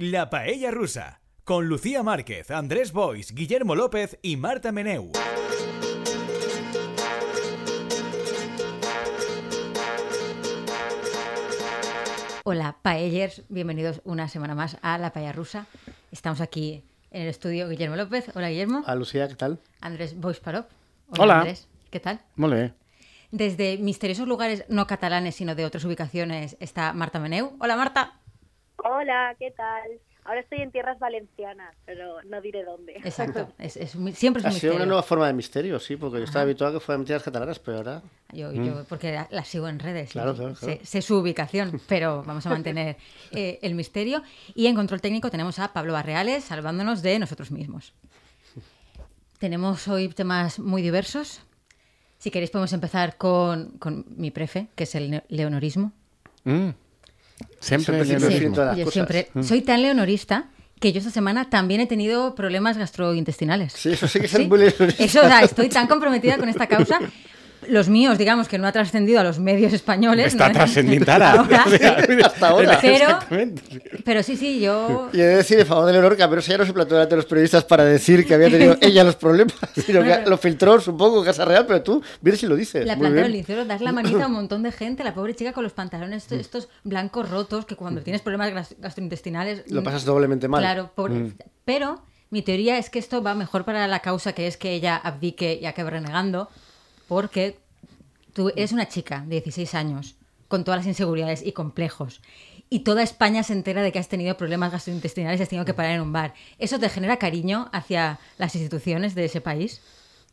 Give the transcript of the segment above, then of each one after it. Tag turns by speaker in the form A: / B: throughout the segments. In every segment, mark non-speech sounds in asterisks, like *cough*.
A: La Paella Rusa, con Lucía Márquez, Andrés Bois, Guillermo López y Marta Meneu.
B: Hola, paellers, bienvenidos una semana más a La Paella Rusa. Estamos aquí en el estudio Guillermo López. Hola, Guillermo.
C: A Lucía, ¿qué tal?
B: Andrés Bois Parop.
D: Hola.
B: Andrés. ¿Qué tal?
D: Molt bé.
B: Desde misteriosos lugares no catalanes, sino de otras ubicaciones, está Marta Meneu. Hola, Marta.
E: Hola, ¿qué tal? Ahora estoy en tierras valencianas, pero no diré dónde.
B: Exacto. Es, es un- siempre es un
C: Ha sido
B: misterio.
C: una nueva forma de misterio, sí, porque yo estaba habituado a que fueran mentiras catalanas, pero ahora...
B: Yo, yo- porque la, la sigo en redes.
C: Claro, claro,
B: sé- su ubicación, pero vamos a mantener *laughs* eh, el misterio. Y en control técnico tenemos a Pablo Barreales salvándonos de nosotros mismos. Tenemos hoy temas muy diversos. Si queréis podemos empezar con, con mi prefe, que es el leonorismo.
D: Mm.
C: Sí,
D: sí.
C: sí. todas las
B: yo
C: cosas.
B: siempre soy tan leonorista que yo esta semana también he tenido problemas gastrointestinales.
C: Sí, eso sí que es muy leonorista.
B: Eso, o sea, estoy tan comprometida con esta causa. Los míos, digamos que no ha trascendido a los medios españoles.
D: Està
B: ¿no?
D: transcendint ara.
B: Ahora. *laughs*
D: O sea, *laughs*
C: Hasta ahora.
B: Pero, pero sí, sí, yo.
C: Y he de decir en favor de Leonor que a menos ella no se plantó delante de los periodistas para decir que había tenido ella los problemas, *laughs* sino que
B: Bueno.
C: lo filtró, supongo, Casa Real, pero tú, vienes y lo dices.
B: La planta del liceo, das la manita a un *clears throat* montón de gente, la pobre chica con los pantalones estos, estos blancos rotos, que cuando tienes problemas gastrointestinales.
C: Lo
B: mm,
C: pasas doblemente mal.
B: Claro, pobre- pero mi teoría es que esto va mejor para la causa, que es que ella abdique y acabe renegando, porque tú eres una chica de 16 años, con todas las inseguridades y complejos, y toda España se entera de que has tenido problemas gastrointestinales y has tenido que parar en un bar. ¿Eso te genera cariño hacia las instituciones de ese país?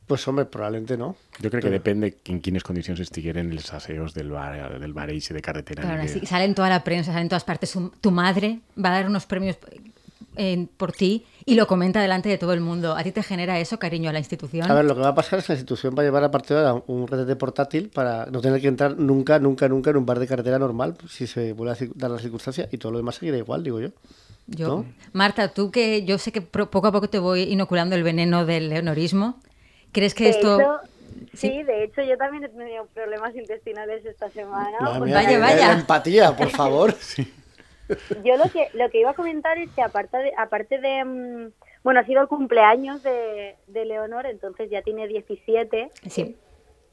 C: Pues hombre, probablemente no.
D: Jo crec que depèn en quines condicions estigueren els asseos del bar, del bar eixe de carretera.
B: Claro,
D: que...
B: sale en toda la prensa, sale en todas partes. Tu madre va a dar unos premios eh, por ti y lo comenta delante de todo el mundo. ¿A ti te genera eso, cariño a la institución?
C: A ver, lo que va a pasar es que la institución va a llevar a partir de ahora un retete portátil para no tener que entrar nunca, nunca, nunca en un bar de carretera normal si se vuelve a dar la circunstancia y todo lo demás seguirá igual, digo yo.
B: Yo,
C: ¿no?
B: Marta, tú que yo sé que poco a poco te voy inoculando el veneno del leonorismo, ¿crees que
E: De
B: esto...
E: hecho, sí, de hecho yo también he tenido problemas intestinales esta semana. O
C: mía,
B: vaya, vaya.
C: La empatía, por favor. *laughs*
E: Yo lo que lo que iba a comentar es que aparte de, aparte de mm, bueno, ha sido el cumpleaños de, de Leonor, entonces ya tiene 17.
B: Sí.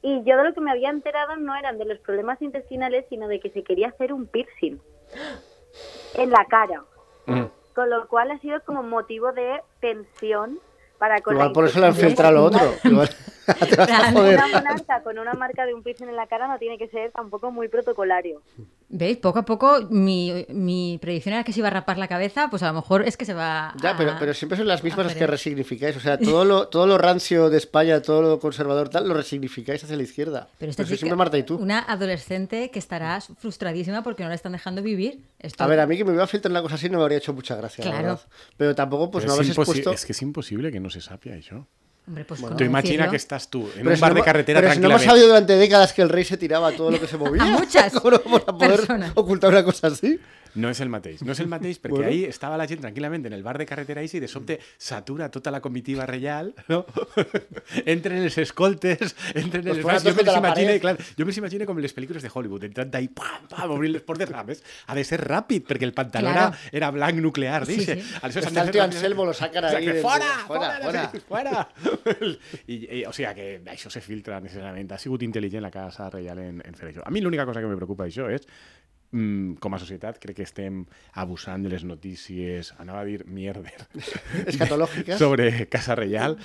E: Y yo de lo que me había enterado no eran de los problemas intestinales, sino de que se quería hacer un piercing en la cara.
D: Mm.
E: Con lo cual ha sido como motivo de tensión para con
C: Igual
E: la
C: por eso le han filtrado lo otro. *laughs* Igual *laughs* te vas a
B: Claro.
C: joder.
E: Una monarca con una marca de un piercing en la cara no tiene que ser tampoco muy protocolario.
B: ¿Veis? Poco a poco mi, mi predicción era que se iba a rapar la cabeza, pues a lo mejor es que se va
C: Ya,
B: a-
C: pero, pero siempre son las mismas las que resignificáis. O sea, todo lo, todo lo rancio de España, todo lo conservador, tal, lo resignificáis hacia la izquierda.
B: Pero esta
C: Pero
B: chica,
C: siempre Marta y tú.
B: una adolescente que estará frustradísima porque no la están dejando vivir. Esto-
C: A ver, a mí que me iba a filtrar una cosa así no me habría hecho mucha gracia, la
B: Claro.
C: verdad. Pero tampoco, pues
D: Però
C: no
D: impossi-
C: expuesto...
D: és que és impossible que no se sàpia això.
B: Hombre, pues
D: Tu
B: ¿cómo
D: imagina que estàs tu en
C: Pero
D: un
C: si
D: bar
C: no
D: de carretera
C: pero si no hemos sabido durante décadas que el rey se tiraba todo lo que se *laughs* movía.
B: A muchas *laughs*
C: ¿Cómo no vamos a poder
B: personas.
C: ocultar una cosa así?
D: No és el mateix. No és el mateix perquè
C: Bueno.
D: ahí estava la gent tranquil·lament en el bar de carretera eixe i de sobte s'atura tota la comitiva reial, no? *laughs* entren els escoltes, entren
C: Los
D: els bars. Jo me imagino, clar, jo me imagino com les pel·lícules de Hollywood, entrant d'ahí, pam, pam, obrint les portes, a més, ha de ser ràpid, perquè el pantaló
B: Claro.
D: era, era blanc nuclear,
B: Sí,
D: dice.
B: sí.
D: Aleshores de
C: el
D: ràpidament-
C: Anselmo, lo sacan
D: O sea,
C: ahí del-
D: fora,
C: fuera,
D: fora,
C: fuera.
D: fora. I, i, o sigui que això se filtra necessàriament. Ha sigut intel·ligent la Casa Reial en, en fer això. A mi l'única cosa que me preocupa d'això és mm, com a societat crec que estem abusant de les notícies, anava a dir mierder, *laughs*
C: Escatológicas.
D: sobre Casa Reial,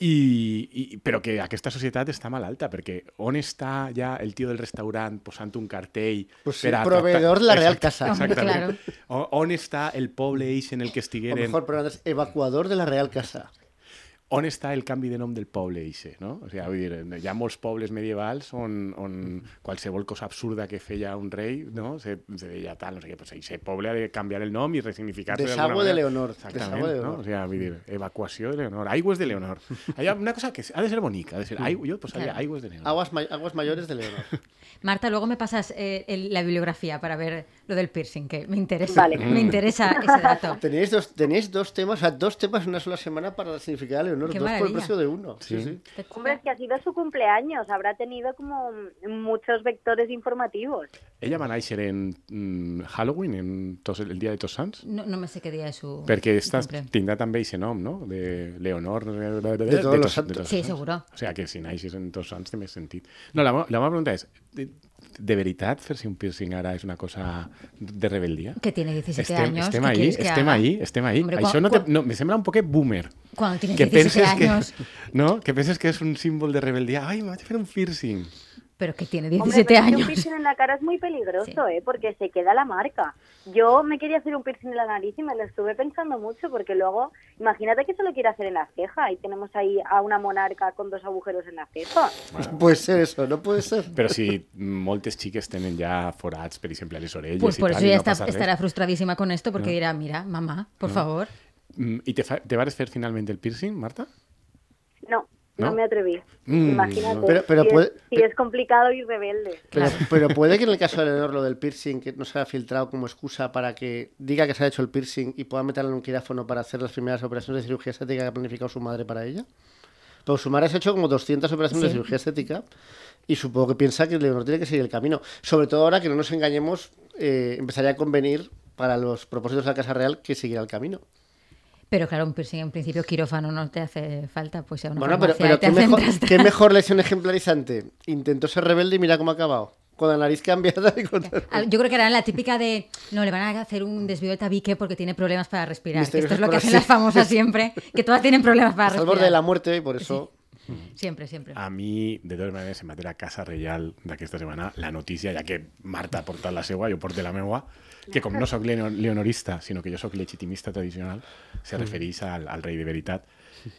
D: i, i, però que aquesta societat està malalta, perquè on està ja el tio del restaurant posant un cartell
C: Pues sí,
D: per a
C: proveedor de la Real Casa.
D: Exactament. O- On està el poble eix en el que
C: O
D: estigueren...
C: mejor, pero antes, evacuador de la Real Casa.
D: On està el canvi de nom del poble eixe, no? O sigui, vull dir, hi ha molts pobles medievals on, on qualsevol cosa absurda que feia un rei, no? Se, se deia tal, no sé què, pues eixe poble ha de canviar el nom i resignificar-se d'alguna
C: de
D: manera.
C: Leonor,
D: Exactament,
C: de
D: no?
C: Leonor.
D: O sigui, vull dir, evacuació de Leonor, aigües de Leonor. *laughs* Hi ha una cosa que ha de ser bonica, ha de ser, aigua, jo posaria
B: Claro.
D: aigües de Leonor.
C: Aguas, ma- aguas mayores de Leonor.
B: Marta, luego me pasas eh, el- la bibliografía para ver lo del piercing, que me interesa.
E: Vale.
B: Me interesa ese dato. *laughs*
C: Teníais dos, teníais dos temas, o sea, dos temas en una sola semana para significar a Leonor. Leonor,
B: Qué
C: dos por el precio de uno. Sí,
D: Sí.
C: sí.
B: Esta
E: Hombre, es que ha sido su cumpleaños, habrá tenido como muchos vectores informativos.
D: Ella va a néixer en mm, Halloween, en tos, el dia de Tots Sants?
B: No, no me sé qué día es su.
D: Perquè
B: cumple.
D: tindrà també aquest nom, no? De Leonor... De, de,
C: De todos los
D: Tots-
C: santos.
D: Tots
B: Sí, seguro.
D: O sea, que si naixes en Tots Sants té més sentit. No, la, la meva pregunta és, de, veritat fer-se un piercing ara és una cosa de rebeldia?
B: Que tiene 17
D: estem,
B: años.
D: Estem
B: ¿qué
D: ahí,
B: que
D: estem
B: haga?
D: ahí, estem ahí.
B: Hombre,
D: Això
B: cuan-
D: no, te, no, me sembla un poquet boomer.
B: Cuando tienes
D: que
B: 17
D: penses
B: años.
D: que, *laughs* no? que penses que és un símbol de rebeldia. Ai, me vaig a fer un piercing.
B: Pero que tiene
E: Hombre,
B: 17
E: pero es que
B: años.
E: un piercing en la cara es muy peligroso, ¿eh? Porque se queda la marca. Yo me quería hacer un piercing en la nariz y me lo estuve pensando mucho porque luego, imagínate que se lo quiere hacer en la ceja y tenemos ahí a una monarca con dos agujeros en la ceja. *laughs*
C: Puede ser eso, no puede ser.
D: Però si moltes xiques tenen ja forats, per exemple, a les orelles
B: Pues
D: i
B: por
D: tal,
B: eso
D: i
B: ya
D: no
B: está-
D: passa res.
B: estará frustradísima con esto porque dirá, mira, mamá, por favor.
D: Mm, I te, fa, te vas fer finalment el piercing, Marta?
E: No, no,
D: ¿No?
E: me atreví.
D: Mm,
E: Imagínate.
C: Pero- pero
E: si,
C: puede-
E: es, si es complicado y rebelde.
C: Pero,
B: Claro.
C: pero puede que en el caso de Leonor lo del piercing, que no se haya filtrado como excusa para que diga que se ha hecho el piercing y pueda meterla en un quirófano para hacer las primeras operaciones de cirugía estética que ha planificado su madre para ella. Pero su madre se ha hecho como 200 operaciones de cirugía estética y supongo que piensa que Leonor tiene que seguir el camino. Sobre todo ahora que no nos engañemos, eh, empezaría a convenir para los propósitos de la Casa Real que siguiera el camino.
B: Pero claro, un piercing en principio quirófano no te hace falta, pues una
C: Bueno, pero, pero ¿qué, mejor. ¿qué *laughs* mejor lesión ejemplarizante? Intentó ser rebelde y mira cómo ha acabado. Con la nariz cambiada y con...
B: Ah, Yo creo que era la típica de, no, le van a hacer un desvío de tabique porque tiene problemas para respirar. que esto es lo que hacen las famosas *laughs* siempre, que todas tienen problemas para
C: al
B: respirar.
C: borde de la muerte y por eso...
B: Siempre, siempre.
D: A mi, de totes maneres, en matèria Casa Reial d'aquesta setmana, la notícia, ja que Marta ha portat la seua, jo porto la meua, que com no *laughs* sóc leonor- leonorista, sinó que jo sóc legitimista tradicional, se refereix al, al rei de veritat.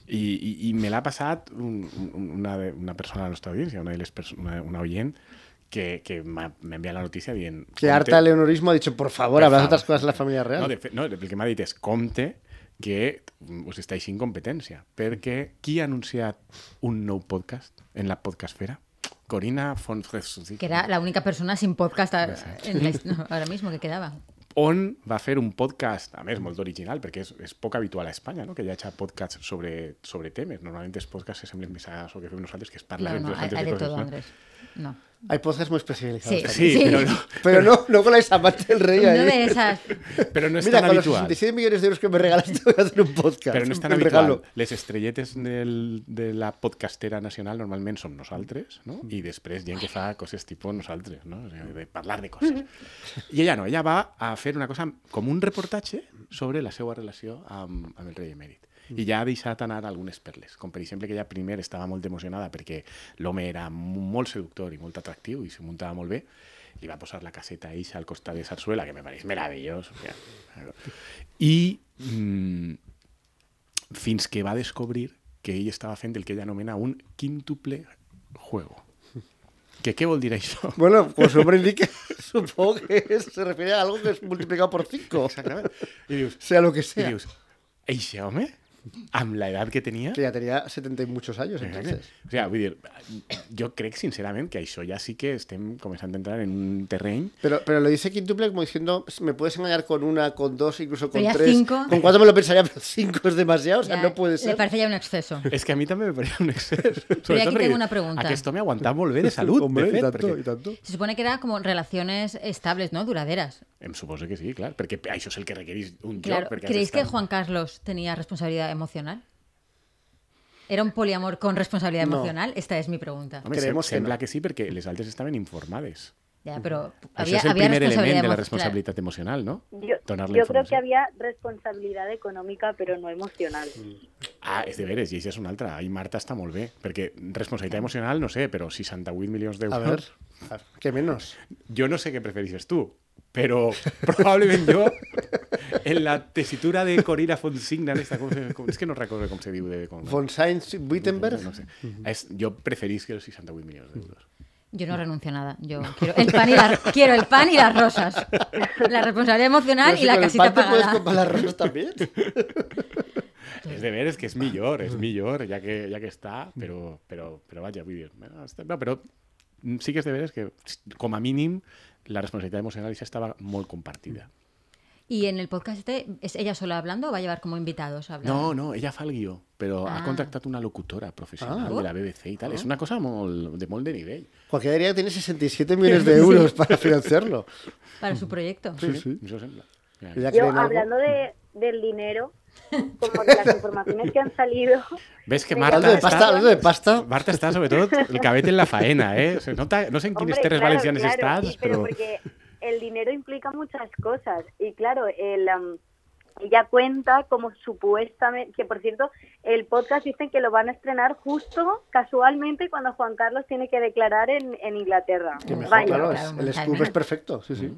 D: I, i, i me l'ha passat un, un, una, de- una persona de la nostra audiència, una, de les una, una oient, que, que m'ha enviat la notícia dient...
C: Que harta el leonorismo ha dicho, por favor, hablas otras cosas de la familia real.
D: No, de no, el que m'ha dit és compte que us està així incompetència, perquè qui ha anunciat un nou podcast en la podcastfera? Corina Fonfres,
B: Que era la única persona sin podcast a- en la *laughs* no, ahora mismo que quedaba.
D: on va fer un podcast, a més, molt original, perquè és, és poc habitual a Espanya, no? que hi hagi podcasts sobre, sobre temes. Normalment els podcasts se semblen més a això que fem nosaltres, que és parlar
B: No, no,
D: entre
B: hay, hay de
D: coses,
B: todo,
D: no?
B: Andrés. No.
C: Hay podcasts muy especializados.
B: Sí.
D: Sí,
B: Sí.
D: Però, no, *laughs*
C: Pero no, no con esa parte del rey ahí.
B: de esas.
D: però no és
C: Mira,
D: tan
C: con los
D: habitual.
C: 67 millones de euros que me regalaste *laughs* voy a hacer un podcast.
D: Però no és tan habitual.
C: regalo.
D: Les estrelletes del, de la podcastera nacional normalment som nosaltres, no? I després gent que fa coses tipus nosaltres, no? O sigui, de parlar de coses. *laughs* I ella no, ella va a fer una cosa com un reportatge sobre la seva relació amb, amb el rei emèrit. I ja ha deixat anar algunes perles, com per exemple que ella primer estava molt emocionada perquè l'home era mo- molt seductor i molt atractiu i se muntava molt bé, li va posar la caseta eixa al costat de Sarsuela, que me pareix meravellós. I mm, fins que va descobrir que ell estava fent el que ella anomena un quíntuple juego. Que què vol dir això? *laughs*
C: Bueno, como su nombre indica, supongo que es- se refiere a algo que es multiplicado por 5.
D: Exactament. I dius,
C: Sea lo que
D: i
C: sea.
D: dius eixe home, amb la edat que tenia...
C: Que ya tenía 70 y muchos años entonces.
D: O sigui, vull dir, jo crec sincerament que això ja sí que estem començant a entrar en un terreny
C: Pero, pero lo dice quíntuple como diciendo, me puedes engañar con una, con dos, incluso con
B: Pero
C: tres.
B: cinco.
C: Con cuatro me lo pensaría, pero cinco es demasiado, o sea,
B: ya
C: no puede
B: Le
C: ser.
B: parece ya un exceso.
D: És que a mi també me pareix un excés.
B: Però aquí tengo una pregunta.
D: Aquest home ha aguantat molt bé de salut,
C: Hombre,
D: de fet,
C: y tanto,
D: perquè...
C: tanto.
B: Se supone que era como relaciones estables, ¿no? Duraderas.
D: Em suposo que sí, clar, perquè això és el que requereix un
B: Claro.
D: joc. Has
B: ¿Creéis que Juan Carlos tenía responsabilidad emocional? ¿Era un poliamor con responsabilidad
C: No.
B: emocional? Esta es mi pregunta.
D: Home,
C: Creemos que
D: sembla
C: no.
D: que sí, perquè les altres estaven informades.
B: Ya, pero
D: Això
B: había,
D: és el
B: había
D: primer element de la responsabilitat emocional, no?
E: Yo, yo creo que había responsabilidad económica, pero no emocional.
D: Ah, és de veres, i això és una altra. Ahí Marta està molt bé, perquè responsabilitat emocional, no sé, però 68 milions
C: A ver,
D: d'euros...
C: a ver, ¿qué menos?
D: Jo no sé què prefereixes tu, però *laughs* probablement jo, en la tesitura de Corina Fonsigna, esta, com, se- com, és que no recordo com se diu. De, com,
C: Von Sainz Wittenberg.
D: No sé. Jo preferís que els 68 milions d'euros.
B: Yo no renuncio a nada. Yo quiero el pan y, la- quiero el pan y las rosas. La responsabilidad emocional
C: Pero
B: y la
C: con el
B: casita
C: pan te puedes
B: pagada.
C: comprar las rosas también.
D: És de veres que és millor, és millor, ja que, ja que està, però, però, però vaja, vull dir... No, però sí que és de veres que, com a mínim, la responsabilitat emocional ja estava molt compartida.
B: ¿Y en el podcast este es ella sola hablando o va a llevar como invitados hablando?
D: No, no, ella fa el guió, però
B: Ah.
D: ha contractat una locutora professional
C: Ah.
D: de la BBC i tal. És una cosa molt, de molt de nivell.
C: Cualquiera diría que tiene 67 millones de euros para financiarlo.
B: Para su proyecto.
C: Sí, sí.
E: Yo, hablando de, del dinero, como de las *laughs* informaciones que han salido,
D: Ves que Marta
C: Hablando de pasta, hablando de pasta.
D: Marta està, sobretot, el cabet en la faena, eh? No, ta- no sé en quines
E: Hombre,
D: terres
E: claro,
D: valencianes
E: claro,
D: estàs,
E: y- pero
D: però...
E: porque el dinero implica muchas cosas y claro, el, am, ella cuenta como supuestamente, que por cierto, el podcast dicen que lo van a estrenar justo casualmente cuando Juan Carlos tiene que declarar en, en Inglaterra.
C: Que mejor,
E: Vaya.
C: claro, es- el scoop es perfecto. Sí, sí.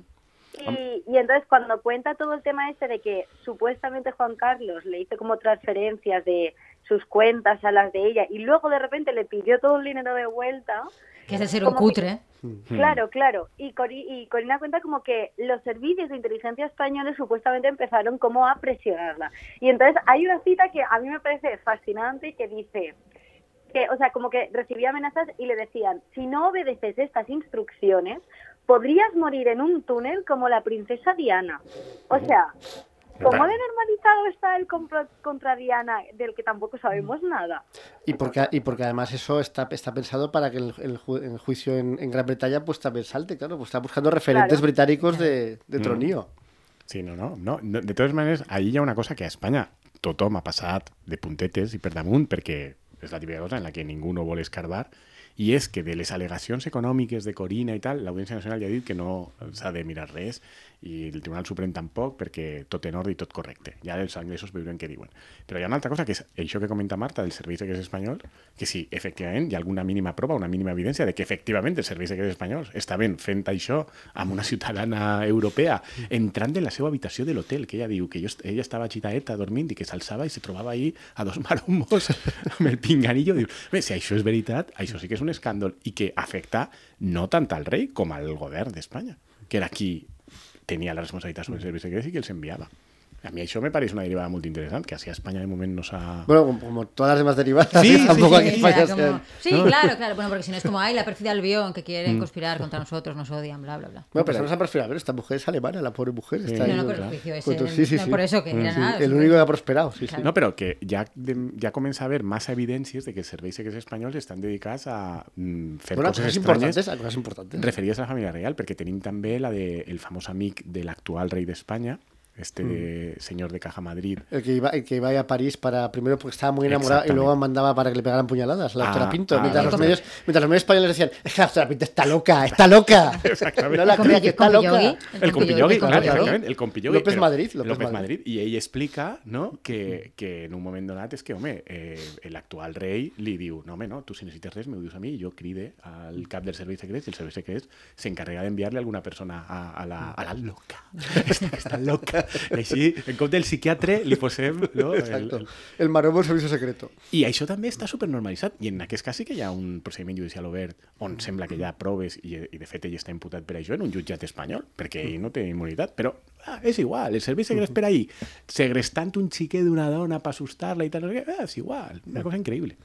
E: Y, y entonces cuando cuenta todo el tema este de que supuestamente Juan Carlos le hizo como transferencias de sus cuentas a las de ella y luego de repente le pidió todo el dinero de vuelta,
B: Que es de ser un
E: Como que-
B: cutre.
E: Claro, claro. Y, Cori- y Corina cuenta como que los servicios de inteligencia españoles supuestamente empezaron como a presionarla. Y entonces hay una cita que a mí me parece fascinante que dice que, o sea, como que recibía amenazas y le decían, si no obedeces estas instrucciones, podrías morir en un túnel como la princesa Diana. O sea, ¿cómo de normalizado está el complot contra Diana del que tampoco sabemos nada?
C: Y porque, y porque además eso está, está pensado para que el, el ju- el juicio en, en Gran Bretaña pues también salte, claro, pues está buscando referentes
E: Claro.
C: británicos de, de tronío.
D: Sí, no, no, no. De totes maneres, hi ha una cosa que a Espanya tothom ha passat de puntetes i per damunt perquè és la típica cosa en la que ningú no vol escarbar i és que de les al·legacions econòmiques de Corina i tal, l'Audiència Nacional ja ha dit que no s'ha de mirar res i el Tribunal Suprem tampoc perquè tot en ordre i tot correcte. Ja els anglesos veurem què diuen. Però hi ha una altra cosa que és això que comenta Marta del Servei Secret Espanyol, que sí, efectivament, hi ha alguna mínima prova, una mínima evidència de que efectivament el Servei Secret Espanyol estaven fent això amb una ciutadana europea entrant en la seva habitació de l'hotel, que ella diu que ella estava xitaeta dormint i que s'alçava i se trobava ahí a dos *laughs* maromos amb el pinganillo. Diu, bé, si això és veritat, això sí que és un escàndol i que afecta no tant al rei com al govern d'Espanya, que era qui tenia la responsabilitat sobre els serveis secrets i que els enviava. A mi això me pareix una derivada molt interessant, que així a Espanya de moment no s'ha...
C: Bueno, como, como todas las demás derivadas,
D: Sí, *laughs* sí,
C: tampoco
D: sí,
C: España
B: como- claro, claro. Bueno, porque si no es como, ay, la perfida albión que quieren conspirar contra nosotros, nos odian, bla, bla, bla.
C: Bueno, pero no se ha perfilado. A ver, esta mujer es alemana, la pobre mujer. Está
B: No,
C: ahí,
B: no, pero el
C: claro.
B: juicio ese, no,
C: sí.
B: por eso que era
C: Sí,
B: nada.
C: el único que ha prosperado, sí, sí.
D: No, però que ja, de- ja comença a haver massa evidències de que els serveis secrets espanyols estan dedicats a mm, fer
C: Bueno, cosas importantes, a cosas importantes.
D: referides a la família real, perquè tenim també la de el famós amic de l'actual rei d'Espanya, este de señor de Caja Madrid.
C: El que, iba, el que iba a París para primero porque estaba muy enamorado y
D: Exactamente.
C: luego mandaba para que le pegaran puñaladas, la
D: Ah,
C: doctora Pinto.
D: ah,
C: mientras,
B: el
C: los medios, mientras los medios españoles decían, es que la doctora Pinto está loca, está loca. *laughs* No la
B: El
C: crea que está loca.
B: compillogi.
D: El compillogui,
B: el
D: clar,
B: compillogui.
D: exactament, el compillogui.
C: López Madrid, López
D: López
C: Madrid.
D: Madrid. I ell explica no, que, que en un moment donat és que, home, eh, l'actual rei li diu, no, home, no, tu si necessites res, m'ho dius a mi, i jo cride al cap del servei secret, i el servei secret s'encarrega d'enviar-li alguna persona a, a, la, a la loca. *laughs* Que està loca. I *laughs* així, en compte del psiquiatre, li posem no, el, *laughs* el,
C: El maromo servicio secreto.
D: i això també està supernormalitzat. I en aquest cas sí que hi ha un procediment judicial obert on sembla que hi ha proves i, i de fet ell està imputat per això en un jutjat espanyol, perquè ell no té immunitat. Però ah, és igual, el servei secret per ahí, segrestant un xiquet d'una dona per assustar-la i tal, ah, és igual, una cosa increïble.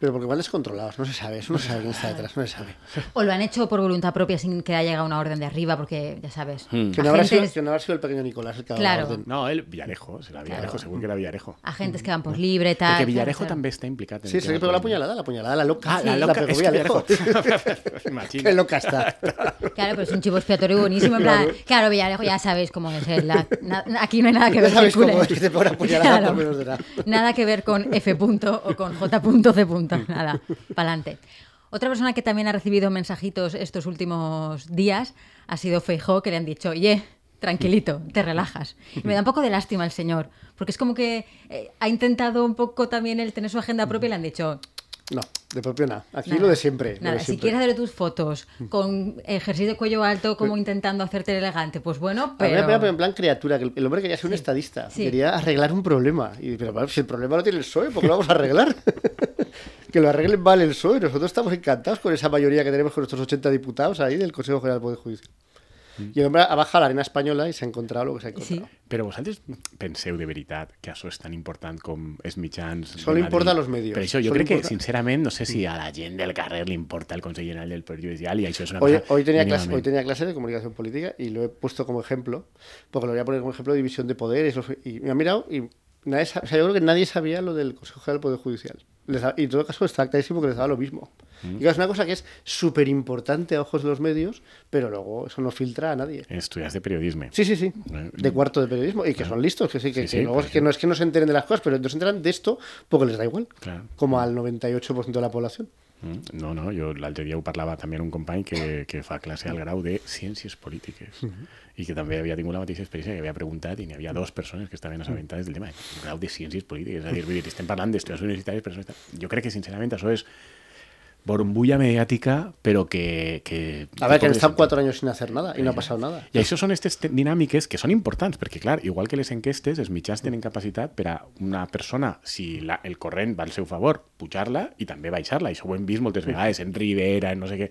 C: Pero porque van descontrolados, no se sabe, eso no se sabe quién está detrás, no se sabe.
B: O lo han hecho por voluntad propia sin que haya llegado una orden de arriba, porque ya sabes.
D: Hmm.
C: Que no, habrá sido, que no habrá sido el pequeño Nicolás el que ha dado la
B: Claro.
C: orden.
D: No, el Villarejo, serà Villarejo, segur que era Villarejo.
B: agentes que van por libre, tal. Claro,
D: Villarejo
B: claro.
D: també està implicat. en
C: Sí,
D: el
C: le pegó la
D: polític.
C: puñalada, la puñalada, la loca.
D: Ah, la
C: Sí,
D: loca,
C: pegó
D: és que
C: Villarejo.
D: Villarejo. *laughs* Imagina.
C: Qué loca está.
B: Claro, pero es un chivo expiatorio buenísimo. En plan, claro, Villarejo, ya sabéis cómo es. la- na- aquí no hay nada que
C: Ya
B: ver
C: sabes
B: con
C: cómo es que te pegó una puñalada por menos de nada.
B: Nada que ver con F. punto o con J. punto, C. punto, Nada, pa'lante. Otra persona que también ha recibido mensajitos estos últimos días ha sido Feijó, que le han dicho, oye, tranquilito, te relajas. Y me da un poco de lástima el señor, porque es como que eh, ha intentado un poco también el tener su agenda propia y le han dicho,
C: No, de propio nada. Aquí
B: Nada,
C: lo de siempre. lo
B: Nada,
C: de
B: si
C: siempre.
B: quieres hacer tus fotos con ejercicio de cuello alto, como intentando hacerte elegante, pues bueno,
C: A mí me
B: pero.
C: pero en plan criatura, que el- hombre quería ser un estadista,
B: sí.
C: quería arreglar un problema. Y, pero si el problema lo tiene el PSOE, ¿por qué lo vamos a arreglar? *laughs* que lo arreglen mal el PSOE. Nosotros estamos encantados con esa mayoría que tenemos con nuestros 80 diputados ahí del Consejo General del Poder Judicial. Y el hombre ha bajado a la arena española y se ha encontrado lo que se ha encontrado.
B: Sí.
D: Però vosaltres penseu de veritat que això és tan important com els mitjans... Madrid?
C: importa a los medios.
D: Per això, jo
C: Solo
D: crec que,
C: importa-
D: sincerament, no sé si a la gent del carrer li importa el Consell General del Poder Judicial i això és una
C: Hoy,
D: cosa...
C: hoy, tenía clase, hoy tenía clase de comunicación política y lo he puesto como ejemplo, porque lo voy a poner como ejemplo de división de poderes. Y me ha mirado y nadie o sea, yo creo que nadie sabía lo del Consejo General del Poder Judicial. Les y en todo caso está clarísimo que les daba lo mismo.
D: Mm.
C: Y claro, es una cosa que es súper importante a ojos de los medios, pero luego eso no filtra a nadie.
D: Estudias de periodisme.
C: Sí, sí, sí.
D: Eh,
C: De cuarto de periodismo. Y que son listos, que sí, que,
D: Sí,
C: que
D: sí,
C: luego
D: pues
C: es que
D: sí.
C: no es que no se enteren de las cosas, pero no se enteran de esto porque les da igual.
D: Claro.
C: Como al 98% de la población.
D: Mm, No, no, jo l'altre dia ho parlava també amb un company que, que fa classe al grau de ciències polítiques i que també havia tingut la mateixa experiència que havia preguntat i n'hi havia dues persones que estaven assabentades del tema, grau de ciències polítiques, és a dir, estem parlant d'estudis universitaris, però jo crec que sincerament això és borumbulla mediàtica, però que... que
C: A ver, que han
D: sentit.
C: cuatro años sin hacer nada y no ha pasado nada.
D: I això són aquestes te- dinàmiques que són importants, perquè, clar, igual que les enquestes, els mitjans tenen capacitat per a una persona, si la, el corrent va al seu favor, pujar-la i també baixar-la. Això ho hem vist moltes vegades en Rivera, en no sé què.